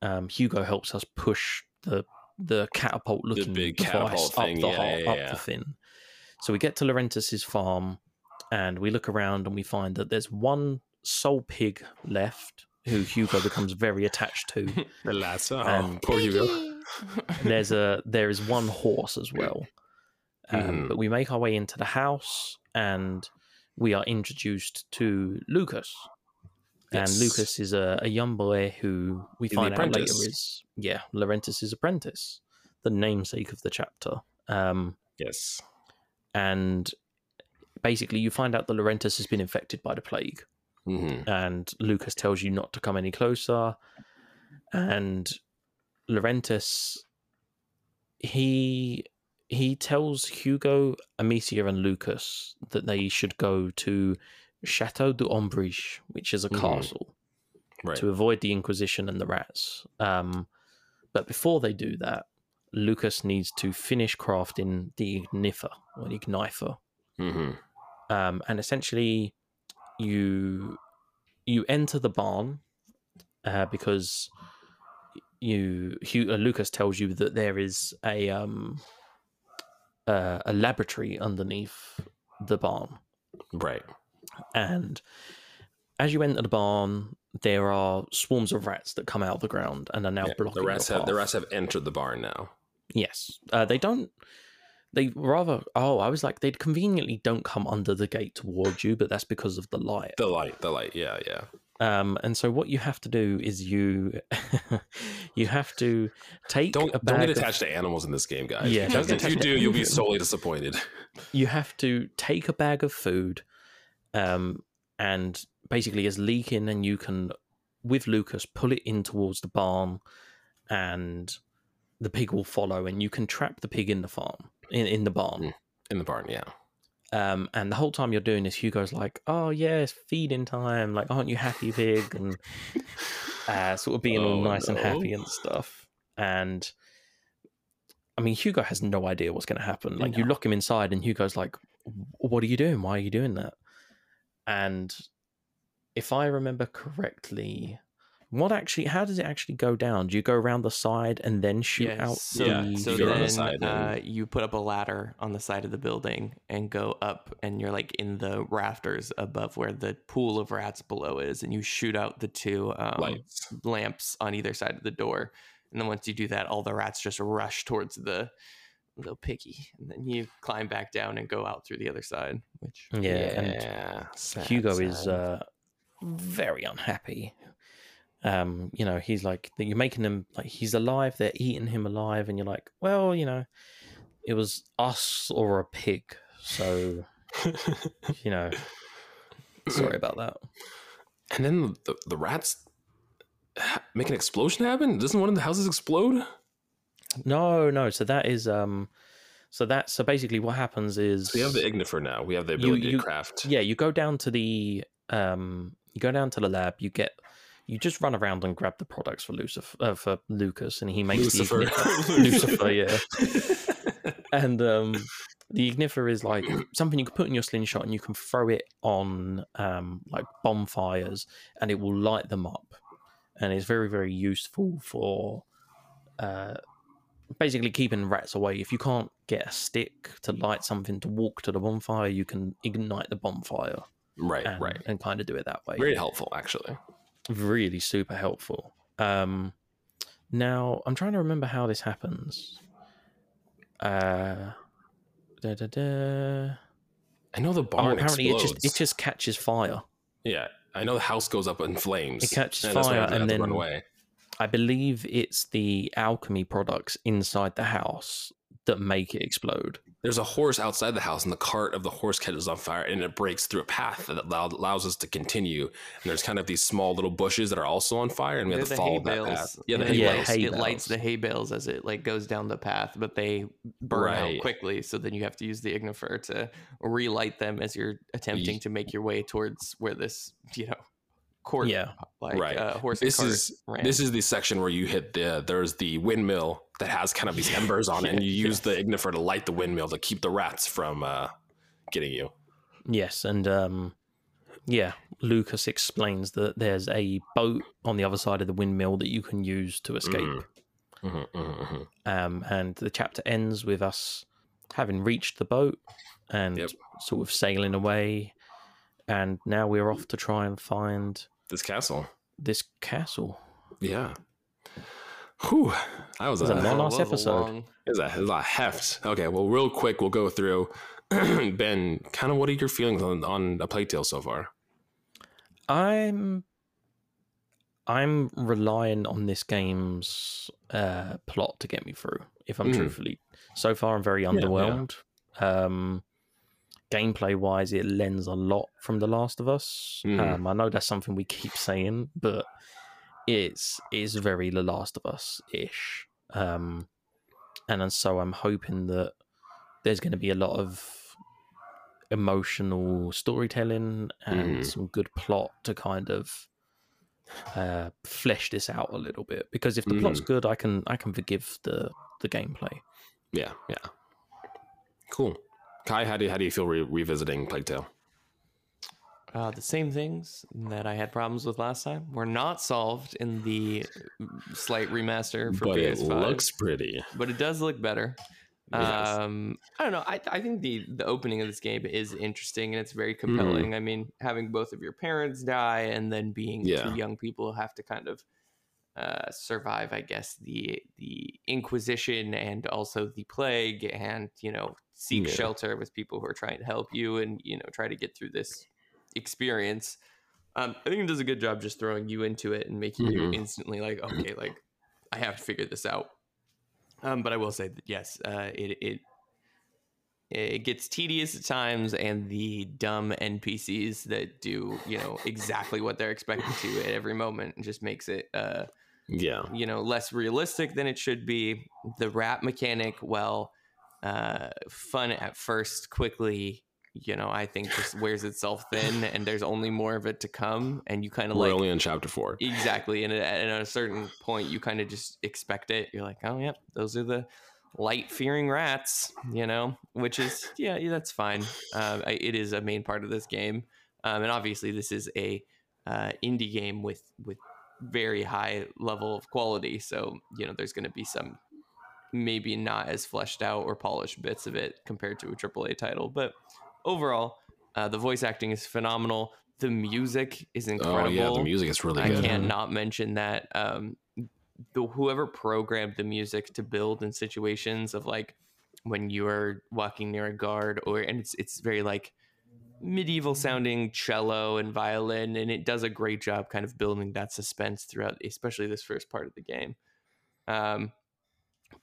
um hugo helps us push the the catapult looking big device catapult thing, up the yeah, ho- yeah, up yeah. the fin so we get to Laurentus's farm and we look around and we find that there's one sole pig left who Hugo becomes very attached to. The last oh, And- poor Hugo. There's a there is one horse as well. Um, Mhm. But we make our way into the house and we are introduced to Lucas. And Lucas is a, a young boy who we the find out later is yeah, Laurentius's apprentice, the namesake of the chapter. Um, Yes. and basically you find out that Laurentius has been infected by the plague hmm and Lucas tells you not to come any closer and Laurentius he he tells Hugo, Amicia and Lucas that they should go to Chateau d'Ombrage, which is a Mhm. castle Right. to avoid the Inquisition and the rats. Um, but before they do that, Lucas needs to finish crafting the ignifer or the ignifer hmm um, and essentially you you enter the barn uh, because you Hugh, uh, Lucas tells you that there is a um uh, a laboratory underneath the barn, Right. and as you enter the barn, there are swarms of rats that come out of the ground and are now Yeah, blocking the rats have the rats have entered the barn now. Yes, uh, they don't. They rather. Oh, I was like, they'd conveniently don't come under the gate towards you, but that's because of the light. The light, the light. Yeah, yeah. Um, and so what you have to do is you you have to take Don't a don't get of- attached to animals in this game, guys. Yeah, because if you do, you'll be sorely disappointed. you have to take a bag of food, um, and basically as leaking, and you can with Lucas pull it in towards the barn, and the pig will follow, and you can trap the pig in the farm in in the barn. Mm. In the barn, yeah. Um, and the whole time you're doing this, Hugo's like, "Oh yeah, it's feeding time. Like, aren't you happy, pig?" And uh, sort of being all Oh, nice and happy and stuff. And I mean, Hugo has no idea what's going to happen. Like, you lock him inside, and Hugo's like, "What are you doing? Why are you doing that?" And if I remember correctly, what actually? How does it actually go down? Do you go around the side and then shoot Yes. out? So, Yeah, so you go around the then side uh, you put up a ladder on the side of the building and go up, and you're like in the rafters above where the pool of rats below is, and you shoot out the two um, Lights. lamps on either side of the door. And then once you do that, all the rats just rush towards the little piggy, and then you climb back down and go out through the other side. Which yeah, and Yeah. sad, Hugo is uh, very unhappy. Um, you know, he's like that you're making him like he's alive, they're eating him alive, and you're like, well, you know, it was us or a pig, so you know, sorry about that. And then the, the rats make an explosion happen? Doesn't one of the houses explode? No, no, so that is um, so that so basically what happens is So we have the ignifer now. We have the You- ability you- to craft. yeah, you go down to the um, you go down to the lab, you get. You just run around and grab the products for Lucifer, uh, for Lucas, and he makes Lucifer. the ignifer. Lucifer, yeah. and um, the ignifer is like something you can put in your slingshot and you can throw it on um, like bonfires and it will light them up and it's very very useful for uh, basically keeping rats away if you can't get a stick to light something to walk to the bonfire you can ignite the bonfire right, and, right. and kind of do it that way Very helpful, actually. Really super helpful. Um, now I'm trying to remember how this happens. Uh, da, da, da. I know the Oh, barn apparently it just it just catches fire. yeah, I know the house goes up in flames. It catches and fire and then- away. I believe it's the alchemy products inside the house that make it explode. there's a horse outside the house, and the cart of the horse catches on fire, and it breaks through a path that allows us to continue. And there's kind of these small little bushes that are also on fire, and we have They're to follow that bales. path. Yeah, the hay Yeah, bales. hay it lights the hay bales as it like goes down the path, but they burn out quickly. So then you have to use the ignifer to relight them as you're attempting Ye- to make your way towards where this, you know, court, Yeah. like Right. uh, horse. and This cart is ran. this is the section where you hit the there's the windmill that has kind of these embers on it, and you use the ignifer to light the windmill to keep the rats from uh, getting you. Yes, and um, yeah, Lucas explains that there's a boat on the other side of the windmill that you can use to escape. Mhm. Mhm, mhm, mhm. Um, and the chapter ends with us having reached the boat and Yep. sort of sailing away. And now we're off to try and find This castle, this castle. yeah. Whew, that was was a, a long episode. long- Is a, is a heft. Okay, well, real quick, we'll go through. ben, kind of what are your feelings on, on a Plague Tale so far? I'm I'm relying on this game's uh, plot to get me through. If I'm Mm. truthfully, so far I'm very yeah. underwhelmed. Um, gameplay wise, it lends a lot from The Last of Us. Mm. Um, I know that's something we keep saying, but it's it's very The Last of Us ish. Um, and and so I'm hoping that there's going to be a lot of emotional storytelling and Mhm. some good plot to kind of uh, flesh this out a little bit. Because if the plot's good, I can I can forgive the the gameplay. Yeah, yeah. Cool. Kai, how do you, how do you feel re- revisiting Plague Tale? Uh, the same things that I had problems with last time were not solved in the mm, slight remaster for but it PS5. looks pretty. but it does look better. Yes. Um, I don't know. I, I think the the opening of this game is interesting and it's very Mm-hmm. compelling. I mean, having both of your parents die and then being Yeah. two young people who have to kind of uh, survive, I guess the the Inquisition and also the plague, and you know seek Yeah. shelter with people who are trying to help you and you know try to get through this experience. Um, I think it does a good job just throwing you into it and making you Mhm. instantly like, okay, like I have to figure this out. Um, but I will say that yes, uh, it it it gets tedious at times, and the dumb NPCs that do you know exactly what they're expected to at every moment just makes it uh, Yeah. you know less realistic than it should be. The rap mechanic, well, uh, fun at first, quickly. You know, I think just wears itself thin, and there's only more of it to come, and you kind of like only in chapter four. Exactly, and at, and at a certain point, you kind of just expect it. You're like, oh, yep, those are the light fearing rats, you know, which is yeah, yeah that's fine. Um, I, it is a main part of this game, um, and obviously, this is a uh, indie game with with very high level of quality. So you know, there's going to be some maybe not as fleshed out or polished bits of it compared to a AAA title, but overall, uh, the voice acting is phenomenal. The music is incredible. Oh yeah, the music is really I good. can't not mention that um, the whoever programmed the music to build in situations of like when you are walking near a guard or and it's it's very like medieval sounding cello and violin and it does a great job kind of building that suspense throughout especially this first part of the game um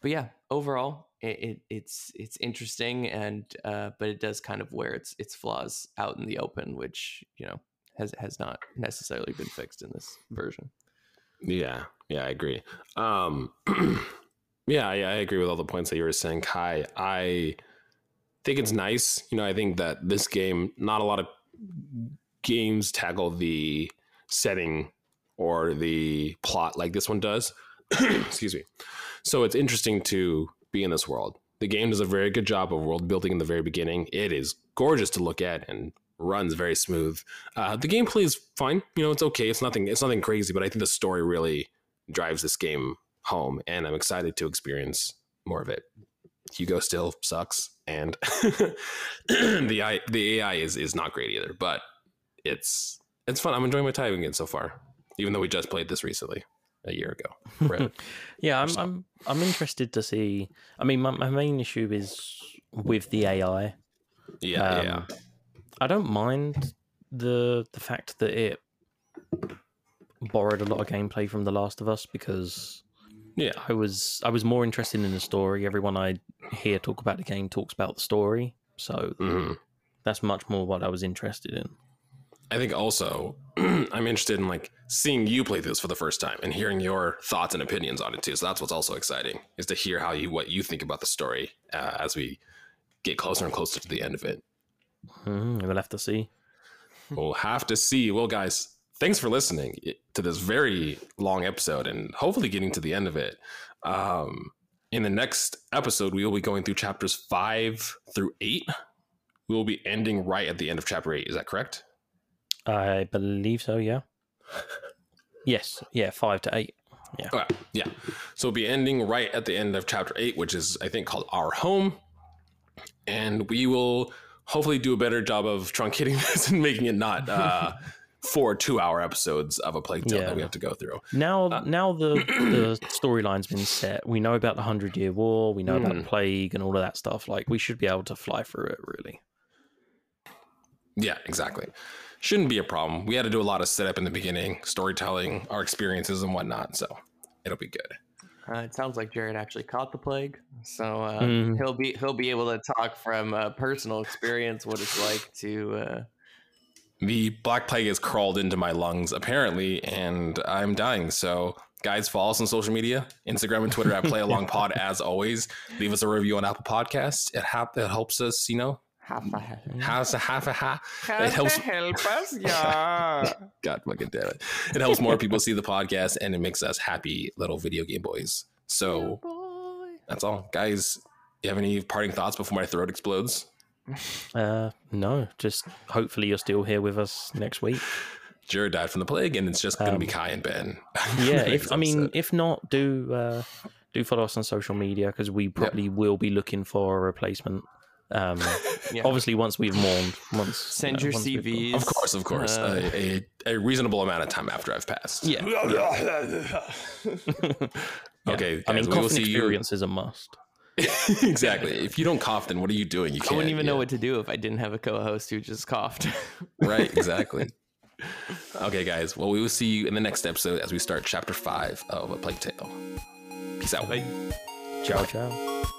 but yeah overall it, it it's it's interesting and uh but it does kind of wear its its flaws out in the open which you know has has not necessarily been fixed in this version Yeah, yeah, I agree. Um, yeah, yeah, I agree with all the points that you were saying, Kai. I think it's nice. You know, I think that this game, not a lot of games tackle the setting or the plot like this one does. Excuse me. So it's interesting to be in this world. The game does a very good job of world building in the very beginning. It is gorgeous to look at and runs very smooth. Uh, the gameplay is fine. You know, it's okay. It's nothing. It's nothing crazy. But I think the story really drives this game home, and I'm excited to experience more of it. Hugo still sucks, and the I, the AI is is not great either. But it's it's fun. I'm enjoying my time again so far, even though we just played this recently a year ago. Yeah, I'm So- I'm I'm interested to see. I mean, my, my main issue is with the AI. yeah, Um, yeah. I don't mind the the fact that it borrowed a lot of gameplay from The Last of Us because Yeah. I was I was more interested in the story. Everyone I hear talk about the game talks about the story, so Mhm. that's much more what I was interested in. I think also I'm interested in like seeing you play this for the first time and hearing your thoughts and opinions on it too. So that's what's also exciting is to hear how you what you think about the story uh, as we get closer and closer to the end of it. Mm, we'll have to see. We'll have to see. Well, guys, thanks for listening to this very long episode and hopefully getting to the end of it. Um, in the next episode, we will be going through chapters five through eight. We will be ending right at the end of chapter eight. Is that correct? I believe so. Yeah. Yes. Yeah. Five to eight. Okay, yeah. So we'll be ending right at the end of chapter eight, which is, I think, called Our Home. And we will hopefully do a better job of truncating this and making it not uh, four two hour episodes of a plague tale Yeah. that we have to go through. Now, Uh, now the the storyline's been set. We know about the Hundred Year War. We know about the Mm. plague and all of that stuff. Like we should be able to fly through it. Really. Yeah, exactly. Shouldn't be a problem. We had to do a lot of setup in the beginning, storytelling, our experiences and whatnot. So it'll be good. Uh, it sounds like Jared actually caught the plague, so uh, Mhm. he'll be he'll be able to talk from uh, personal experience what it's like to. Uh, The black plague has crawled into my lungs apparently, and I'm dying. So, guys, follow us on social media, Instagram and Twitter at Play Along Pod. As always, leave us a review on Apple Podcasts. It, hap- it helps us, you know. Half a half. How's a half a ha? It helps. help us, yeah. God fucking damn it! It helps more people see the podcast, and it makes us happy little video game boys. So that's all, guys. You have any parting thoughts before my throat explodes? Uh, no, just hopefully you're still here with us next week. Jared died from the plague, and it's just going to be Um, Kai and Ben. Yeah, if I mean, episode. if not, do uh, do follow us on social media because we probably will be looking for a replacement. Um, Yeah. obviously, once we've mourned, once Send you your once CVs. Of course, of course. Uh, a, a, a reasonable amount of time after I've passed. Yeah. Okay. I mean, we will coughing see you- experience is a must. exactly. If you don't cough, then what are you doing? You I can't. wouldn't even know what to do if I didn't have a co-host who just coughed. Right. Exactly. okay, guys. Well, we will see you in the next episode as we start chapter five of A Plague Tale. Peace out. Ciao, ciao.